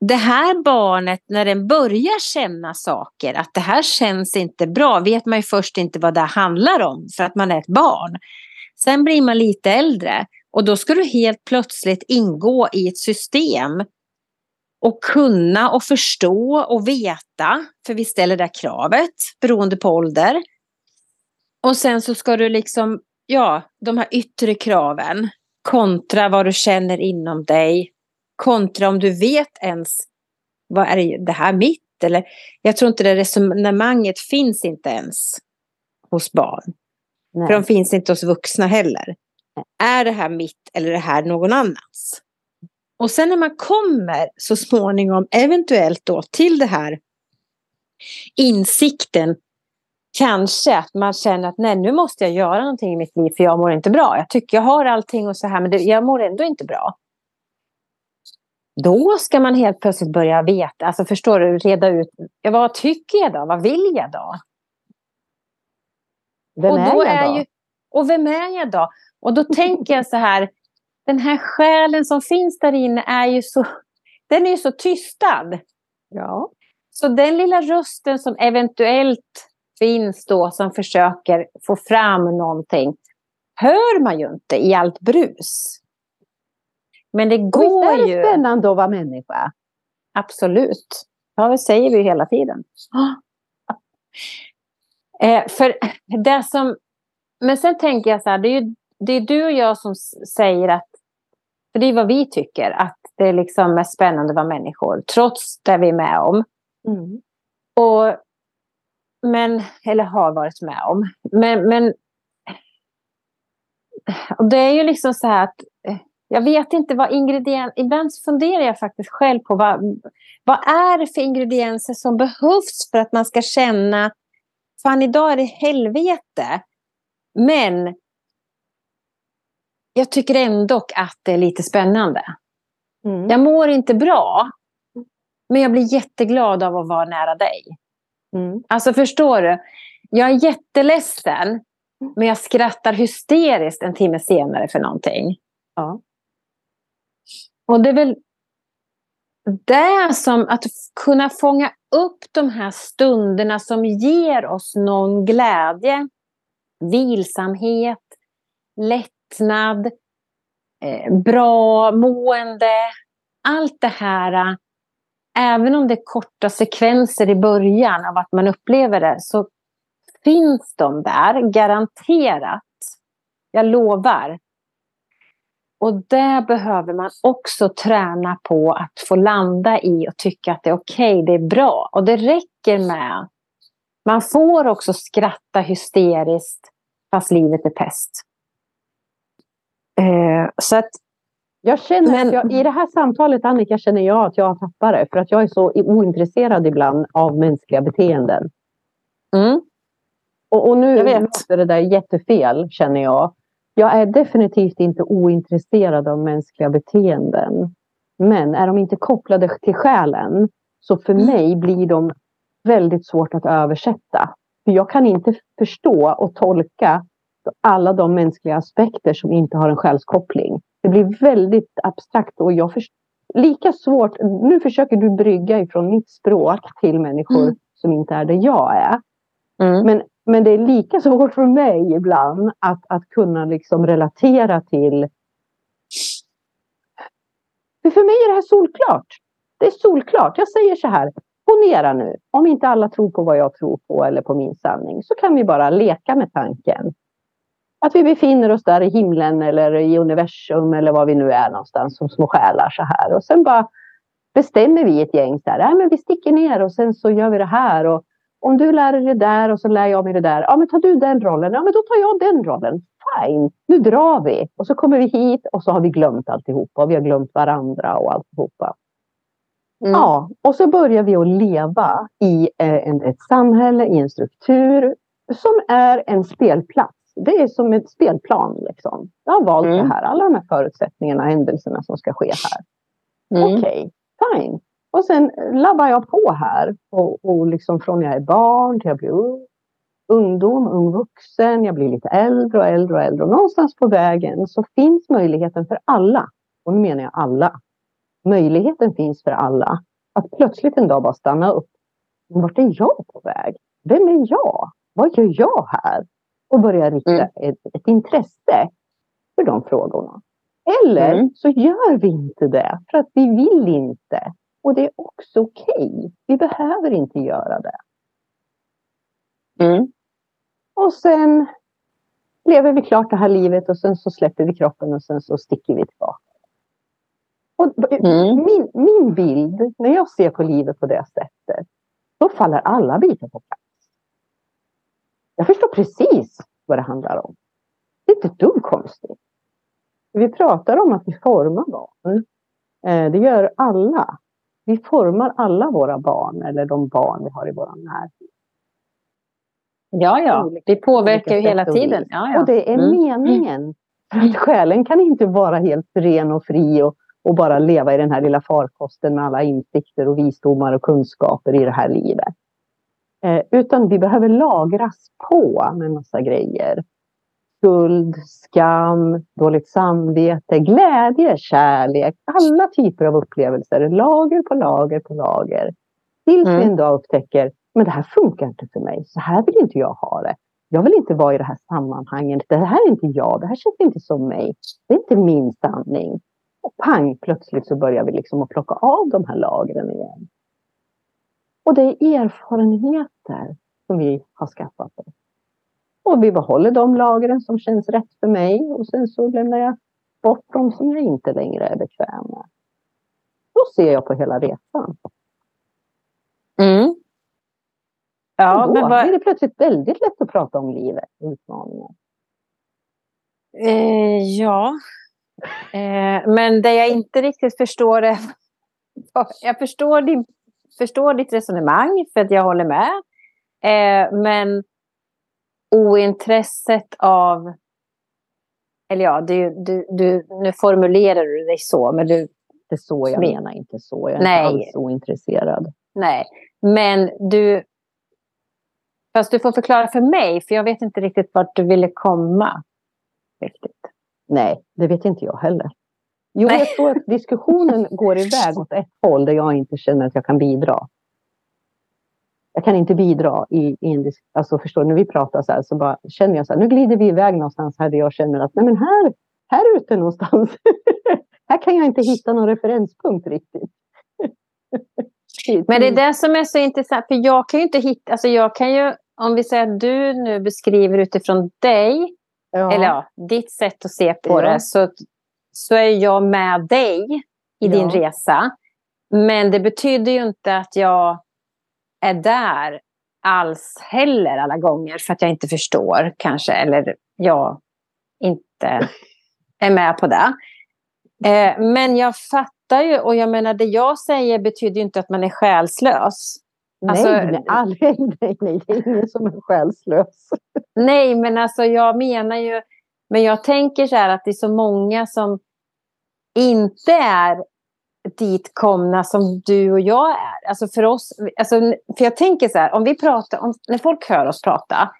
det här barnet, när den börjar känna saker, att det här känns inte bra, vet man ju först inte vad det handlar om för att man är ett barn. Sen blir man lite äldre och då ska du helt plötsligt ingå i ett system och kunna och förstå och veta, för vi ställer det kravet beroende på ålder. Och sen så ska du liksom, ja, de här yttre kraven kontra vad du känner inom dig, kontra om du vet ens, vad är det här mitt? Eller, jag tror inte det resonemanget finns inte ens hos barn. Nej. För de finns inte hos vuxna heller. Är det här mitt eller är det här någon annans? Och sen när man kommer så småningom eventuellt då till det här insikten kanske att man känner att nej nu måste jag göra någonting i mitt liv för jag mår inte bra. Jag tycker jag har allting och så här men det, jag mår ändå inte bra. Då ska man helt plötsligt börja veta, alltså förstår du, reda ut, ja, vad tycker jag då? Vad vill jag då? Vem och är jag då? Är ju, och vem är jag då? Och då tänker jag så här, den här själen som finns där inne är ju så, den är ju så tystad. Ja. Så den lilla rösten som eventuellt finns då som försöker få fram någonting hör man ju inte i allt brus. Men det går ju... Visst är det spännande att vara människa? Absolut. Ja, det säger vi hela tiden. Eh, för det som... Men sen tänker jag så här, det är, ju, det är du och jag som säger att... För det är vad vi tycker, att det liksom är spännande att vara människor, trots det vi är med om. Mm. Och, men, eller har varit med om. Men, men och det är ju liksom så här att jag vet inte vad ingredienser... Ibland funderar jag faktiskt själv på vad, vad är det för ingredienser som behövs för att man ska känna fan idag är det helvete. Men jag tycker ändå att det är lite spännande. Mm. Jag mår inte bra, men jag blir jätteglad av att vara nära dig. Mm. Alltså förstår du? Jag är jätteledsen, men jag skrattar hysteriskt en timme senare för någonting. Ja. Och det är väl det som att kunna fånga upp de här stunderna som ger oss någon glädje, vilsamhet, lättnad, eh, bra mående. Allt det här, eh, även om det är korta sekvenser i början av att man upplever det, så finns de där, garanterat. Jag lovar. Och det behöver man också träna på att få landa i och tycka att det är okej, okay, det är bra. Och det räcker med. Man får också skratta hysteriskt fast livet är pest. Eh, så att, jag känner men, jag, I det här samtalet Annika känner jag att jag har tappat det. För att jag är så ointresserad ibland av mänskliga beteenden. Mm. Och, och nu låter det där jättefel känner jag. Jag är definitivt inte ointresserad av mänskliga beteenden. Men är de inte kopplade till själen så för mm. mig blir de väldigt svårt att översätta. För jag kan inte förstå och tolka alla de mänskliga aspekter som inte har en själskoppling. Det blir väldigt abstrakt och jag förstår, lika svårt. Nu försöker du brygga ifrån mitt språk till människor mm. som inte är där jag är. Mm. Men men det är lika svårt för mig ibland att, att kunna liksom relatera till... För, för mig är det här solklart. Det är solklart. Jag säger så här. Ponera nu, om inte alla tror på vad jag tror på eller på min sanning, så kan vi bara leka med tanken. Att vi befinner oss där i himlen eller i universum eller var vi nu är någonstans som små själar så här. Och sen bara bestämmer vi ett gäng så här, äh, men vi sticker ner och sen så gör vi det här. Och om du lär dig det där och så lär jag mig det där. Ja, men tar du den rollen? Ja, men då tar jag den rollen. Fine, nu drar vi. Och så kommer vi hit och så har vi glömt alltihopa. Och vi har glömt varandra och alltihopa. Mm. Ja, och så börjar vi att leva i eh, en, ett samhälle, i en struktur som är en spelplats. Det är som ett spelplan. Liksom. Jag har valt mm. det här, alla de här förutsättningarna, händelserna som ska ske här. Mm. Okej, okay, fine. Och sen labbar jag på här. Och, och liksom från jag är barn till jag blir ung. ungdom, ung vuxen, jag blir lite äldre och äldre och äldre. Och någonstans på vägen så finns möjligheten för alla, och nu menar jag alla, möjligheten finns för alla att plötsligt en dag bara stanna upp. Men vart är jag på väg? Vem är jag? Vad gör jag här? Och börja rikta mm. ett, ett, intresse för de frågorna. Eller mm. så gör vi inte det för att vi vill inte. Och det är också okej. Okay. Vi behöver inte göra det. Mm. Och sen lever vi klart det här livet och sen så släpper vi kroppen och sen så sticker vi tillbaka. Och mm. min, min bild, när jag ser på livet på det sättet, då faller alla bitar på plats. Jag förstår precis vad det handlar om. Det är inte ett dugg konstigt. Vi pratar om att vi formar barn. Eh, det gör alla. Vi formar alla våra barn eller de barn vi har i vår närhet. Ja, ja, vi påverkar ju hela tiden. Ja, ja. Och det är mm. meningen. Att själen kan inte vara helt ren och fri och, och bara leva i den här lilla farkosten med alla insikter och visdomar och kunskaper i det här livet. Eh, utan vi behöver lagras på med massa grejer. Skuld, skam, dåligt samvete, glädje, kärlek, alla typer av upplevelser. Lager på lager på lager. Tills mm. vi en dag upptäcker men det här funkar inte för mig. Så här vill inte jag ha det. Jag vill inte vara i det här sammanhanget. Det här är inte jag. Det här känns inte som mig. Det är inte min sanning. Och pang, plötsligt så börjar vi liksom att plocka av de här lagren igen. Och det är erfarenheter som vi har skaffat oss. Och vi behåller de lagren som känns rätt för mig och sen så lämnar jag bort de som jag inte längre är bekväm med. Så ser jag på hela resan. Mm. Ja, då men vad... blir det plötsligt väldigt lätt att prata om livet och utmaningar. Eh, ja, eh, men det jag inte riktigt förstår är... Jag förstår, din, förstår ditt resonemang, för att jag håller med. Eh, men ointresset av... Eller ja, du, du, du, nu formulerar du dig så, men du... Det är så jag menar, inte så. Jag är Nej. inte alls ointresserad. Nej, men du Fast du får förklara för mig, för jag vet inte riktigt vart du ville komma. Riktigt. Nej, det vet inte jag heller. Jo, Nej. jag tror att diskussionen går iväg åt ett håll där jag inte känner att jag kan bidra. Jag kan inte bidra i, i en diskussion. Alltså förstår du, när vi pratar så här så bara känner jag så här, nu glider vi iväg någonstans här där jag känner att nej men här, här ute någonstans, här kan jag inte hitta någon referenspunkt riktigt. Men det är det som är så intressant, för jag kan ju inte hitta, alltså jag kan ju, om vi säger att du nu beskriver utifrån dig, ja. eller ja, ditt sätt att se på ja. det, så, så är jag med dig i ja. din resa. Men det betyder ju inte att jag är där alls heller alla gånger för att jag inte förstår kanske, eller jag inte är med på det. Eh, men jag fattar ju, och jag menar det jag säger betyder ju inte att man är själslös. Nej, alltså, nej, nej, nej, det är ingen som är själslös. Nej, men alltså jag menar ju, men jag tänker så här att det är så många som inte är dit komna som du och jag är. Alltså för oss, alltså, för jag tänker så här, om vi pratar, om, när folk hör oss prata,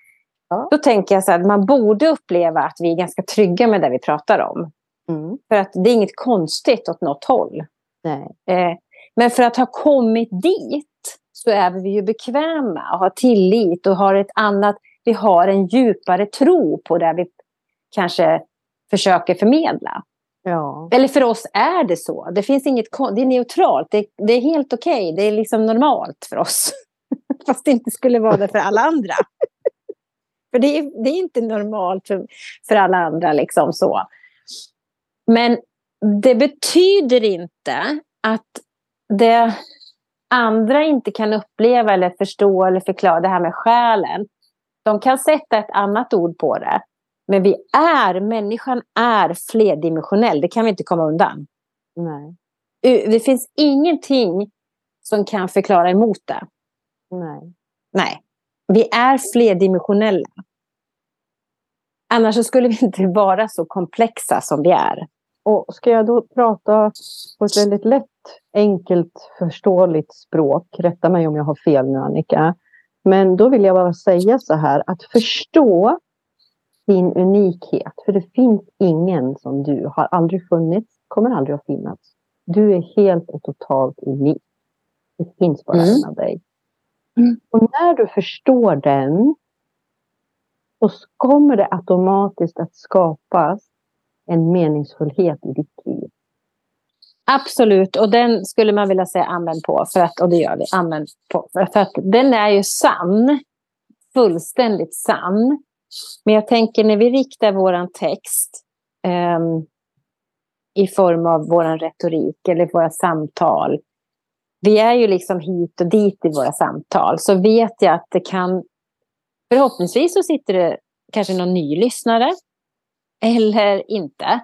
ja. då tänker jag så här, att man borde uppleva att vi är ganska trygga med det vi pratar om. Mm. För att det är inget konstigt åt något håll. Eh, men för att ha kommit dit så är vi ju bekväma och har tillit och har ett annat, vi har en djupare tro på det vi kanske försöker förmedla. Ja. Eller för oss är det så. Det finns inget, det är neutralt, det, det är helt okej, okay. det är liksom normalt för oss. Fast det inte skulle vara det för alla andra. för det är, det är inte normalt för, för alla andra liksom så. Men det betyder inte att det andra inte kan uppleva eller förstå eller förklara det här med själen. De kan sätta ett annat ord på det. Men vi är, människan är flerdimensionell, det kan vi inte komma undan. Nej. Det finns ingenting som kan förklara emot det. Nej. Nej. Vi är flerdimensionella. Annars skulle vi inte vara så komplexa som vi är. Och ska jag då prata på ett väldigt lätt, enkelt, förståeligt språk, rätta mig om jag har fel nu Annika, Men då vill jag bara säga så här att förstå din unikhet. För det finns ingen som du. Har aldrig funnits, kommer aldrig att finnas. Du är helt och totalt unik. Det finns bara mm. en av dig. Mm. Och när du förstår den så kommer det automatiskt att skapas en meningsfullhet i ditt liv. Absolut, och den skulle man vilja säga amen på, för att, och det gör vi, amen på. För att den är ju sann, fullständigt sann. Men jag tänker när vi riktar vår text eh, i form av vår retorik eller våra samtal. Vi är ju liksom hit och dit i våra samtal. Så vet jag att det kan... Förhoppningsvis så sitter det kanske någon ny lyssnare. Eller inte.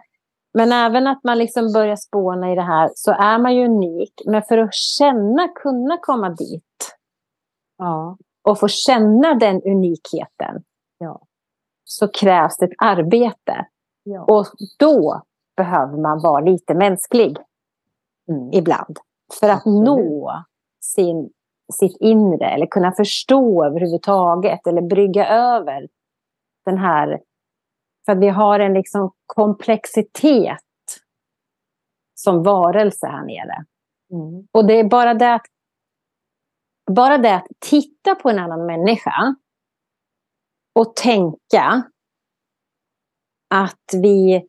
Men även att man liksom börjar spåna i det här så är man ju unik. Men för att känna, kunna komma dit. Ja. Och få känna den unikheten. Ja. Så krävs det ett arbete. Ja. Och då behöver man vara lite mänsklig. Mm. Ibland. För att Absolut. nå sin, sitt inre. Eller kunna förstå överhuvudtaget. Eller brygga över den här för att vi har en liksom komplexitet som varelse här nere. Mm. Och det är bara det att bara det att titta på en annan människa och tänka att vi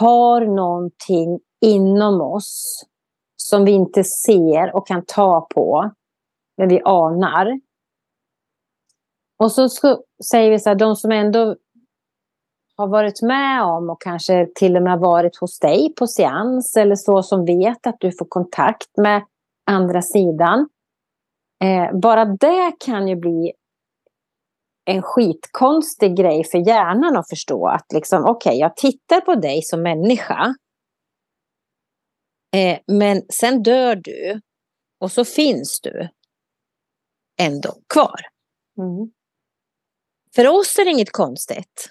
har någonting inom oss som vi inte ser och kan ta på, men vi anar. Och så säger vi så här, de som ändå har varit med om och kanske till och med varit hos dig på seans eller så som vet att du får kontakt med andra sidan. Eh, bara det kan ju bli en skitkonstig grej för hjärnan att förstå att liksom, okej, okay, jag tittar på dig som människa. Eh, men sen dör du och så finns du ändå kvar. Mm. För oss är det inget konstigt.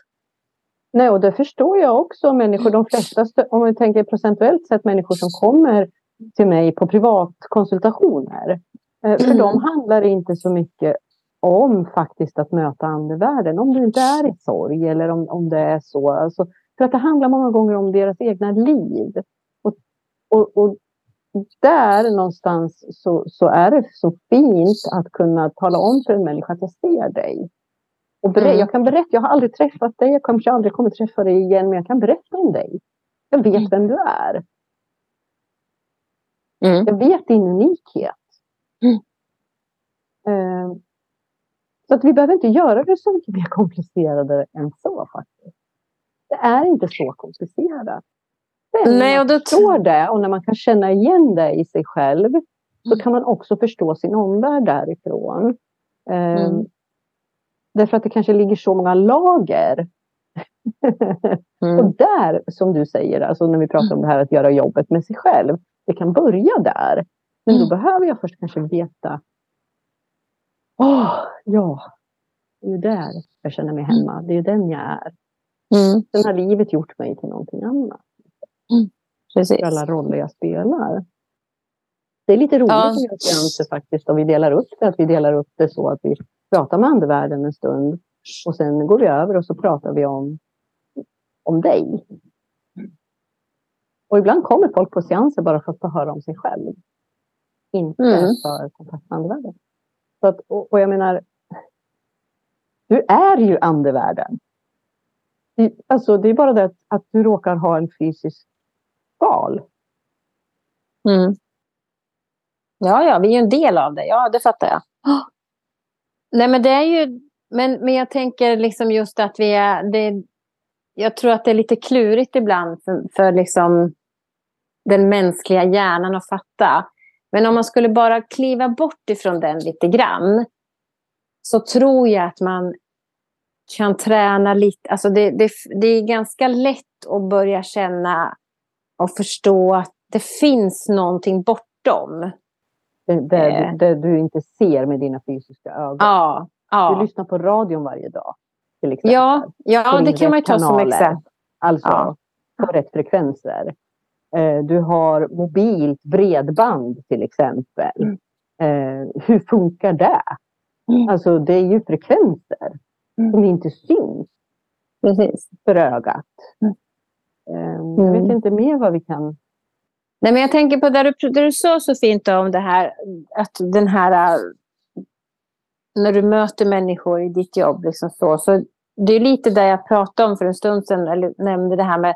Nej, och det förstår jag också. Människor, de flesta, om vi tänker procentuellt sett, människor som kommer till mig på privatkonsultationer. Eh, för mm. dem handlar det inte så mycket om faktiskt att möta andevärlden. Om du inte är i sorg eller om, om det är så. Alltså, för att det handlar många gånger om deras egna liv. Och, och, och där någonstans så, så är det så fint att kunna tala om för en människa att jag ser dig. Och ber- mm. Jag kan berätta, jag har aldrig träffat dig, jag kanske aldrig kommer träffa dig igen, men jag kan berätta om dig. Jag vet mm. vem du är. Mm. Jag vet din unikhet. Uh, så att vi behöver inte göra det så mycket mer komplicerade än så faktiskt. Det är inte så komplicerat. Sen Nej, och då förstår det och när man kan känna igen det i sig själv så kan man också förstå sin omvärld därifrån. Mm. Därför att det kanske ligger så många lager. Mm. och där, som du säger, alltså när vi pratar om det här att göra jobbet med sig själv. Det kan börja där. Men då mm. behöver jag först kanske veta. Åh, ja. Det är ju där jag känner mig hemma. Det är ju den jag är. Mm. Sen har livet gjort mig till någonting annat. Mm. Precis. Alla roller jag spelar. Det är lite roligt ja. med seanser faktiskt. Och vi delar upp det. Att vi delar upp det så att vi pratar med andevärlden en stund. Och sen går vi över och så pratar vi om, om dig. Och ibland kommer folk på seanser bara för att få höra om sig själv. Inte mm. för kontakt med andevärlden. Så att, och, och, jag menar, du är ju andevärlden. Det, alltså, det är bara det att, att du råkar ha en fysisk skal. Mm. Ja, ja, vi är en del av det. Ja, det fattar jag. Nej, men det är ju... Men, men jag tänker liksom just att vi är... Det, jag tror att det är lite klurigt ibland för, för liksom den mänskliga hjärnan att fatta. Men om man skulle bara kliva bort ifrån den lite grann så tror jag att man kan träna lite. Alltså det, det, det är ganska lätt att börja känna och förstå att det finns någonting bortom. Det, det, det, du inte ser med dina fysiska ögon. Ja, ja. Du lyssnar på radion varje dag. Till exempel. Ja, ja det kan man ju ta som exempel. Alltså ja. på rätt frekvenser. Eh, du har mobilt bredband till exempel. Mm. Eh, hur funkar det? Mm. Alltså det är ju frekvenser Mm. som inte syns Precis. för ögat. Eh, jag vet Mm. inte mer vad vi kan... Nej, men jag tänker på det du, det du sa så fint om det här, att den här, äh, när du möter människor i ditt jobb, liksom så, så det är lite det jag pratade om för en stund sedan, eller nämnde det här med,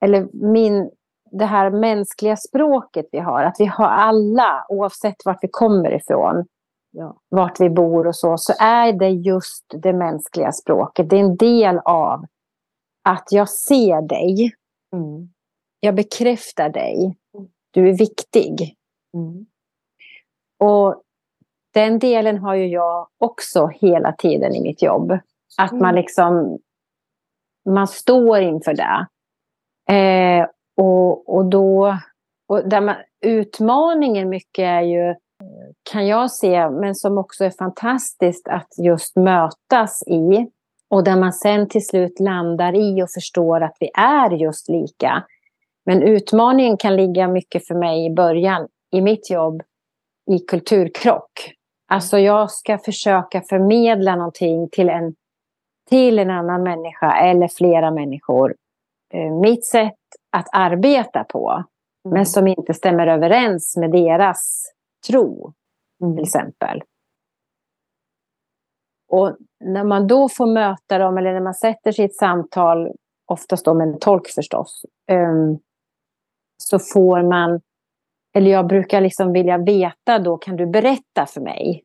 eller min, det här mänskliga språket vi har, att vi har alla, oavsett vart vi kommer ifrån, Ja. vart vi bor och så, så är det just det mänskliga språket. Det är en del av att jag ser dig, Mm. jag bekräftar dig, du är viktig. Mm. Och den delen har ju jag också hela tiden i mitt jobb. Att man Mm. liksom, man står inför det. Eh, och, och då, och där man, utmaningen mycket är ju, kan jag se, men som också är fantastiskt att just mötas i. Och där man sen till slut landar i och förstår att vi är just lika. Men utmaningen kan ligga mycket för mig i början i mitt jobb i kulturkrock. Alltså jag ska försöka förmedla någonting till en, till en annan människa eller flera människor. Eh, mitt sätt att arbeta på, men som inte stämmer överens med deras tro Mm. till exempel. Och när man då får möta dem, eller när man sätter sig i ett samtal, oftast då med en tolk förstås, ehm, så får man, eller jag brukar liksom vilja veta då, kan du berätta för mig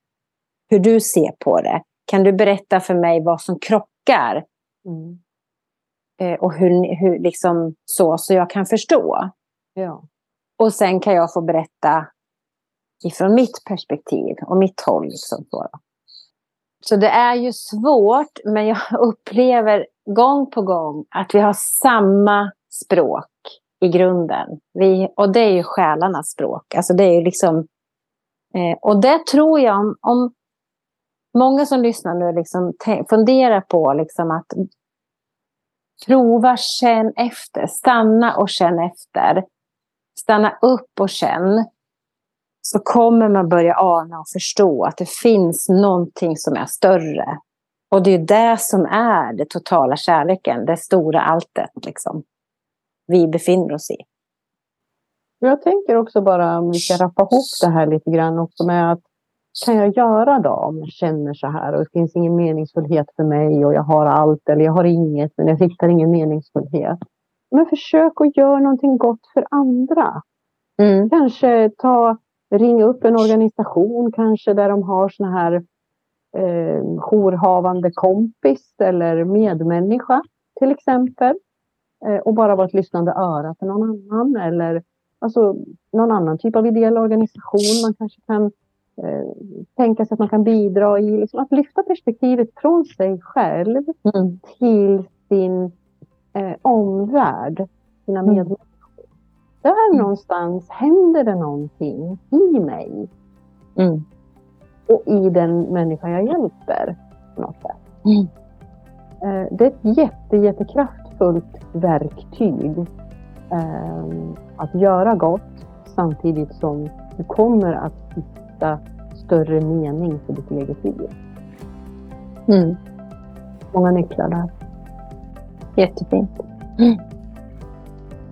hur du ser på det? Kan du berätta för mig vad som krockar? Mm. Eh, och hur, hur liksom så, så jag kan förstå. Ja. Och sen kan jag få berätta ifrån mitt perspektiv och mitt håll. Liksom så, så det är ju svårt, men jag upplever gång på gång att vi har samma språk i grunden. Vi, och det är ju själarnas språk. Alltså det är ju liksom, eh, och det tror jag om, om många som lyssnar nu liksom funderar på liksom att prova, känn efter, stanna och känn efter. Stanna upp och känn. Så kommer man börja ana och förstå att det finns någonting som är större. Och det är det som är det totala kärleken, det stora alltet liksom. Vi befinner oss i. Jag tänker också bara om vi ska rappa ihop det här lite grann också med att kan jag göra då om jag känner så här och det finns ingen meningsfullhet för mig och jag har allt eller jag har inget men jag hittar ingen meningsfullhet. Men försök att göra någonting gott för andra. Mm. Kanske ta, ringa upp en organisation kanske där de har såna här eh, jourhavande kompis eller medmänniska till exempel. Eh, och bara vara ett lyssnande öra för någon annan eller alltså, någon annan typ av ideell organisation man kanske kan tänka sig att man kan bidra i. Liksom att lyfta perspektivet från sig själv Mm. till sin eh, omvärld, sina Mm. medmänniskor. Där Mm. någonstans händer det någonting i mig Mm. och i den människa jag hjälper. På något sätt. Mm. Eh, det är ett jätte, jättekraftfullt verktyg eh, att göra gott samtidigt som du kommer att hitta större mening för ditt eget liv. Mm. Många nycklar där. Jättefint.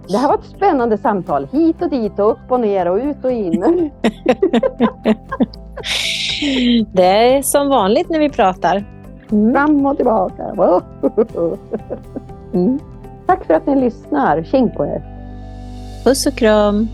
Det här var ett spännande samtal. Hit och dit och upp och ner och ut och in. Det är som vanligt när vi pratar. Mm. Fram och tillbaka. Mm. Tack för att ni lyssnar. Tjing på er. Puss och kram.